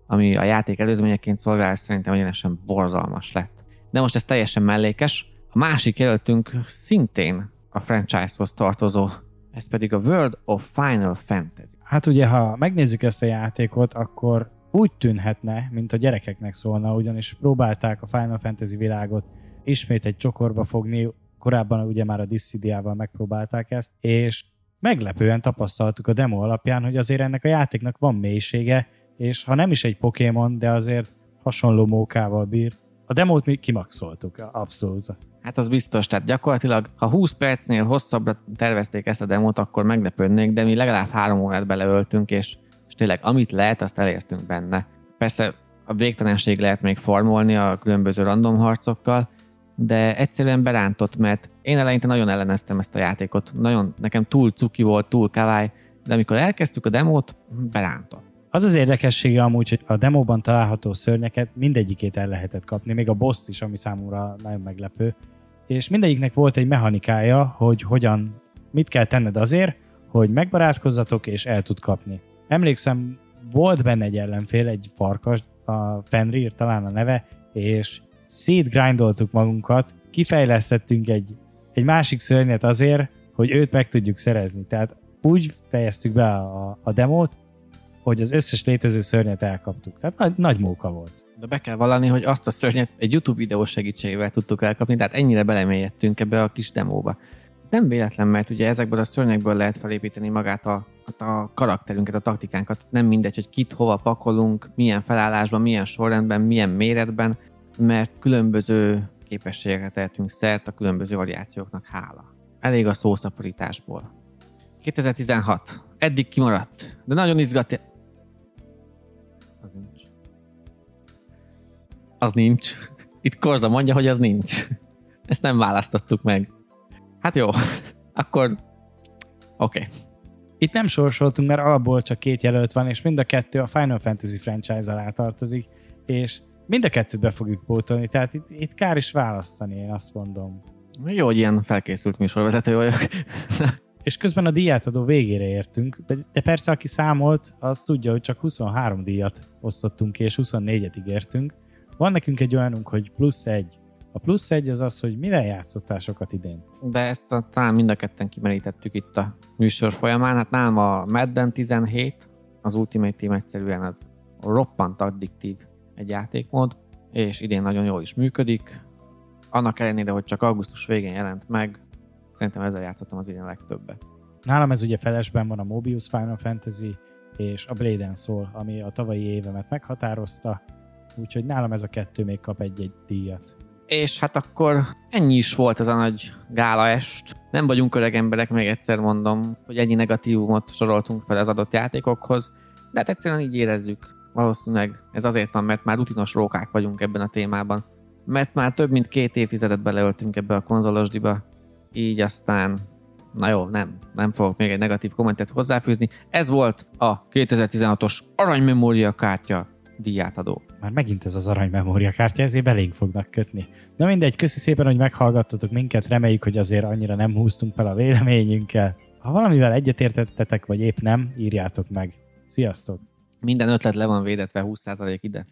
ami a játék előzményeként szolgál, szerintem egyenesen borzalmas lett. De most ez teljesen mellékes. A másik jelöltünk szintén a franchise-hoz tartozó, ez pedig a World of Final Fantasy. Hát ugye, ha megnézzük ezt a játékot, akkor úgy tűnhetne, mint a gyerekeknek szólna, ugyanis próbálták a Final Fantasy világot ismét egy csokorba fogni, korábban ugye már a Dissidia-val megpróbálták ezt, és meglepően tapasztaltuk a demo alapján, hogy azért ennek a játéknak van mélysége, és ha nem is egy Pokémon, de azért hasonló mókával bír. A demót mi kimaxoltuk, abszolút. Hát az biztos, tehát gyakorlatilag, ha 20 percnél hosszabbra tervezték ezt a demót, akkor meglepődnék, de mi legalább három órát beleöltünk, és, és tényleg amit lehet, azt elértünk benne. Persze a végtelenség lehet még formolni a különböző random harcokkal, de egyszerűen berántott, mert én eleinte nagyon elleneztem ezt a játékot. Nagyon, nekem túl cuki volt, túl kavály, de amikor elkezdtük a demót, berántott. Az az érdekessége amúgy, hogy a demóban található szörnyeket mindegyikét el lehetett kapni, még a boss is, ami számomra nagyon meglepő. És mindegyiknek volt egy mechanikája, hogy hogyan, mit kell tenned azért, hogy megbarátkozzatok és el tud kapni. Emlékszem, volt benne egy ellenfél, egy farkas, a Fenrir talán a neve, és szétgrindoltuk magunkat, kifejlesztettünk egy, egy másik szörnyet azért, hogy őt meg tudjuk szerezni. Tehát úgy fejeztük be a, a demót, hogy az összes létező szörnyet elkaptuk. Tehát nagy, nagy móka volt. De be kell vallani, hogy azt a szörnyet egy YouTube videó segítségével tudtuk elkapni, tehát ennyire belemélyedtünk ebbe a kis demóba. Nem véletlen, mert ugye ezekből a szörnyekből lehet felépíteni magát a, a karakterünket, a taktikánkat. Nem mindegy, hogy kit hova pakolunk, milyen felállásban, milyen sorrendben, milyen méretben, mert különböző képességeket tehetünk szert a különböző variációknak hála. Elég a szószaporításból. 2016. Eddig kimaradt, de nagyon izgat. Az nincs. Az nincs. Itt Korza mondja, hogy az nincs. Ezt nem választottuk meg. Hát jó, akkor oké. Okay. Itt nem sorsoltunk, mert alapból csak két jelölt van, és mind a kettő a Final Fantasy franchise alá tartozik, és mind a kettőt be fogjuk pótolni, tehát itt, itt kár is választani, én azt mondom. Jó, hogy ilyen felkészült műsorvezető vagyok. és közben a díjátadó végére értünk, de, de persze aki számolt, az tudja, hogy csak 23 díjat osztottunk ki, és 24-et ígértünk. Van nekünk egy olyanunk, hogy plusz egy. A plusz egy az az, hogy mivel játszottál sokat idén. De ezt a, talán mind a ketten kimerítettük itt a műsor folyamán. Hát nálam a Madden 17, az Ultimate Team egyszerűen az roppant addiktív egy játékmód, és idén nagyon jól is működik. Annak ellenére, hogy csak augusztus végén jelent meg, szerintem ezzel játszottam az idén legtöbbet. Nálam ez ugye felesben van a Mobius Final Fantasy és a Blade and Soul, ami a tavalyi évemet meghatározta, úgyhogy nálam ez a kettő még kap egy-egy díjat. És hát akkor ennyi is volt ez a nagy gála est. Nem vagyunk öreg emberek, még egyszer mondom, hogy ennyi negatívumot soroltunk fel az adott játékokhoz, de hát egyszerűen így érezzük. Valószínűleg ez azért van, mert már rutinos rókák vagyunk ebben a témában. Mert már több mint két évtizedet beleöltünk ebbe a konzolosdiba, így aztán na jó, nem, nem fogok még egy negatív kommentet hozzáfűzni. Ez volt a 2016-os aranymemória kártya díjátadó. Már megint ez az aranymemória kártya, ezért belénk fognak kötni. Na mindegy, köszi szépen, hogy meghallgattatok minket, reméljük, hogy azért annyira nem húztunk fel a véleményünkkel. Ha valamivel egyetértettetek, vagy épp nem, írjátok meg. Sziasztok! Minden ötlet le van védetve 20% ide.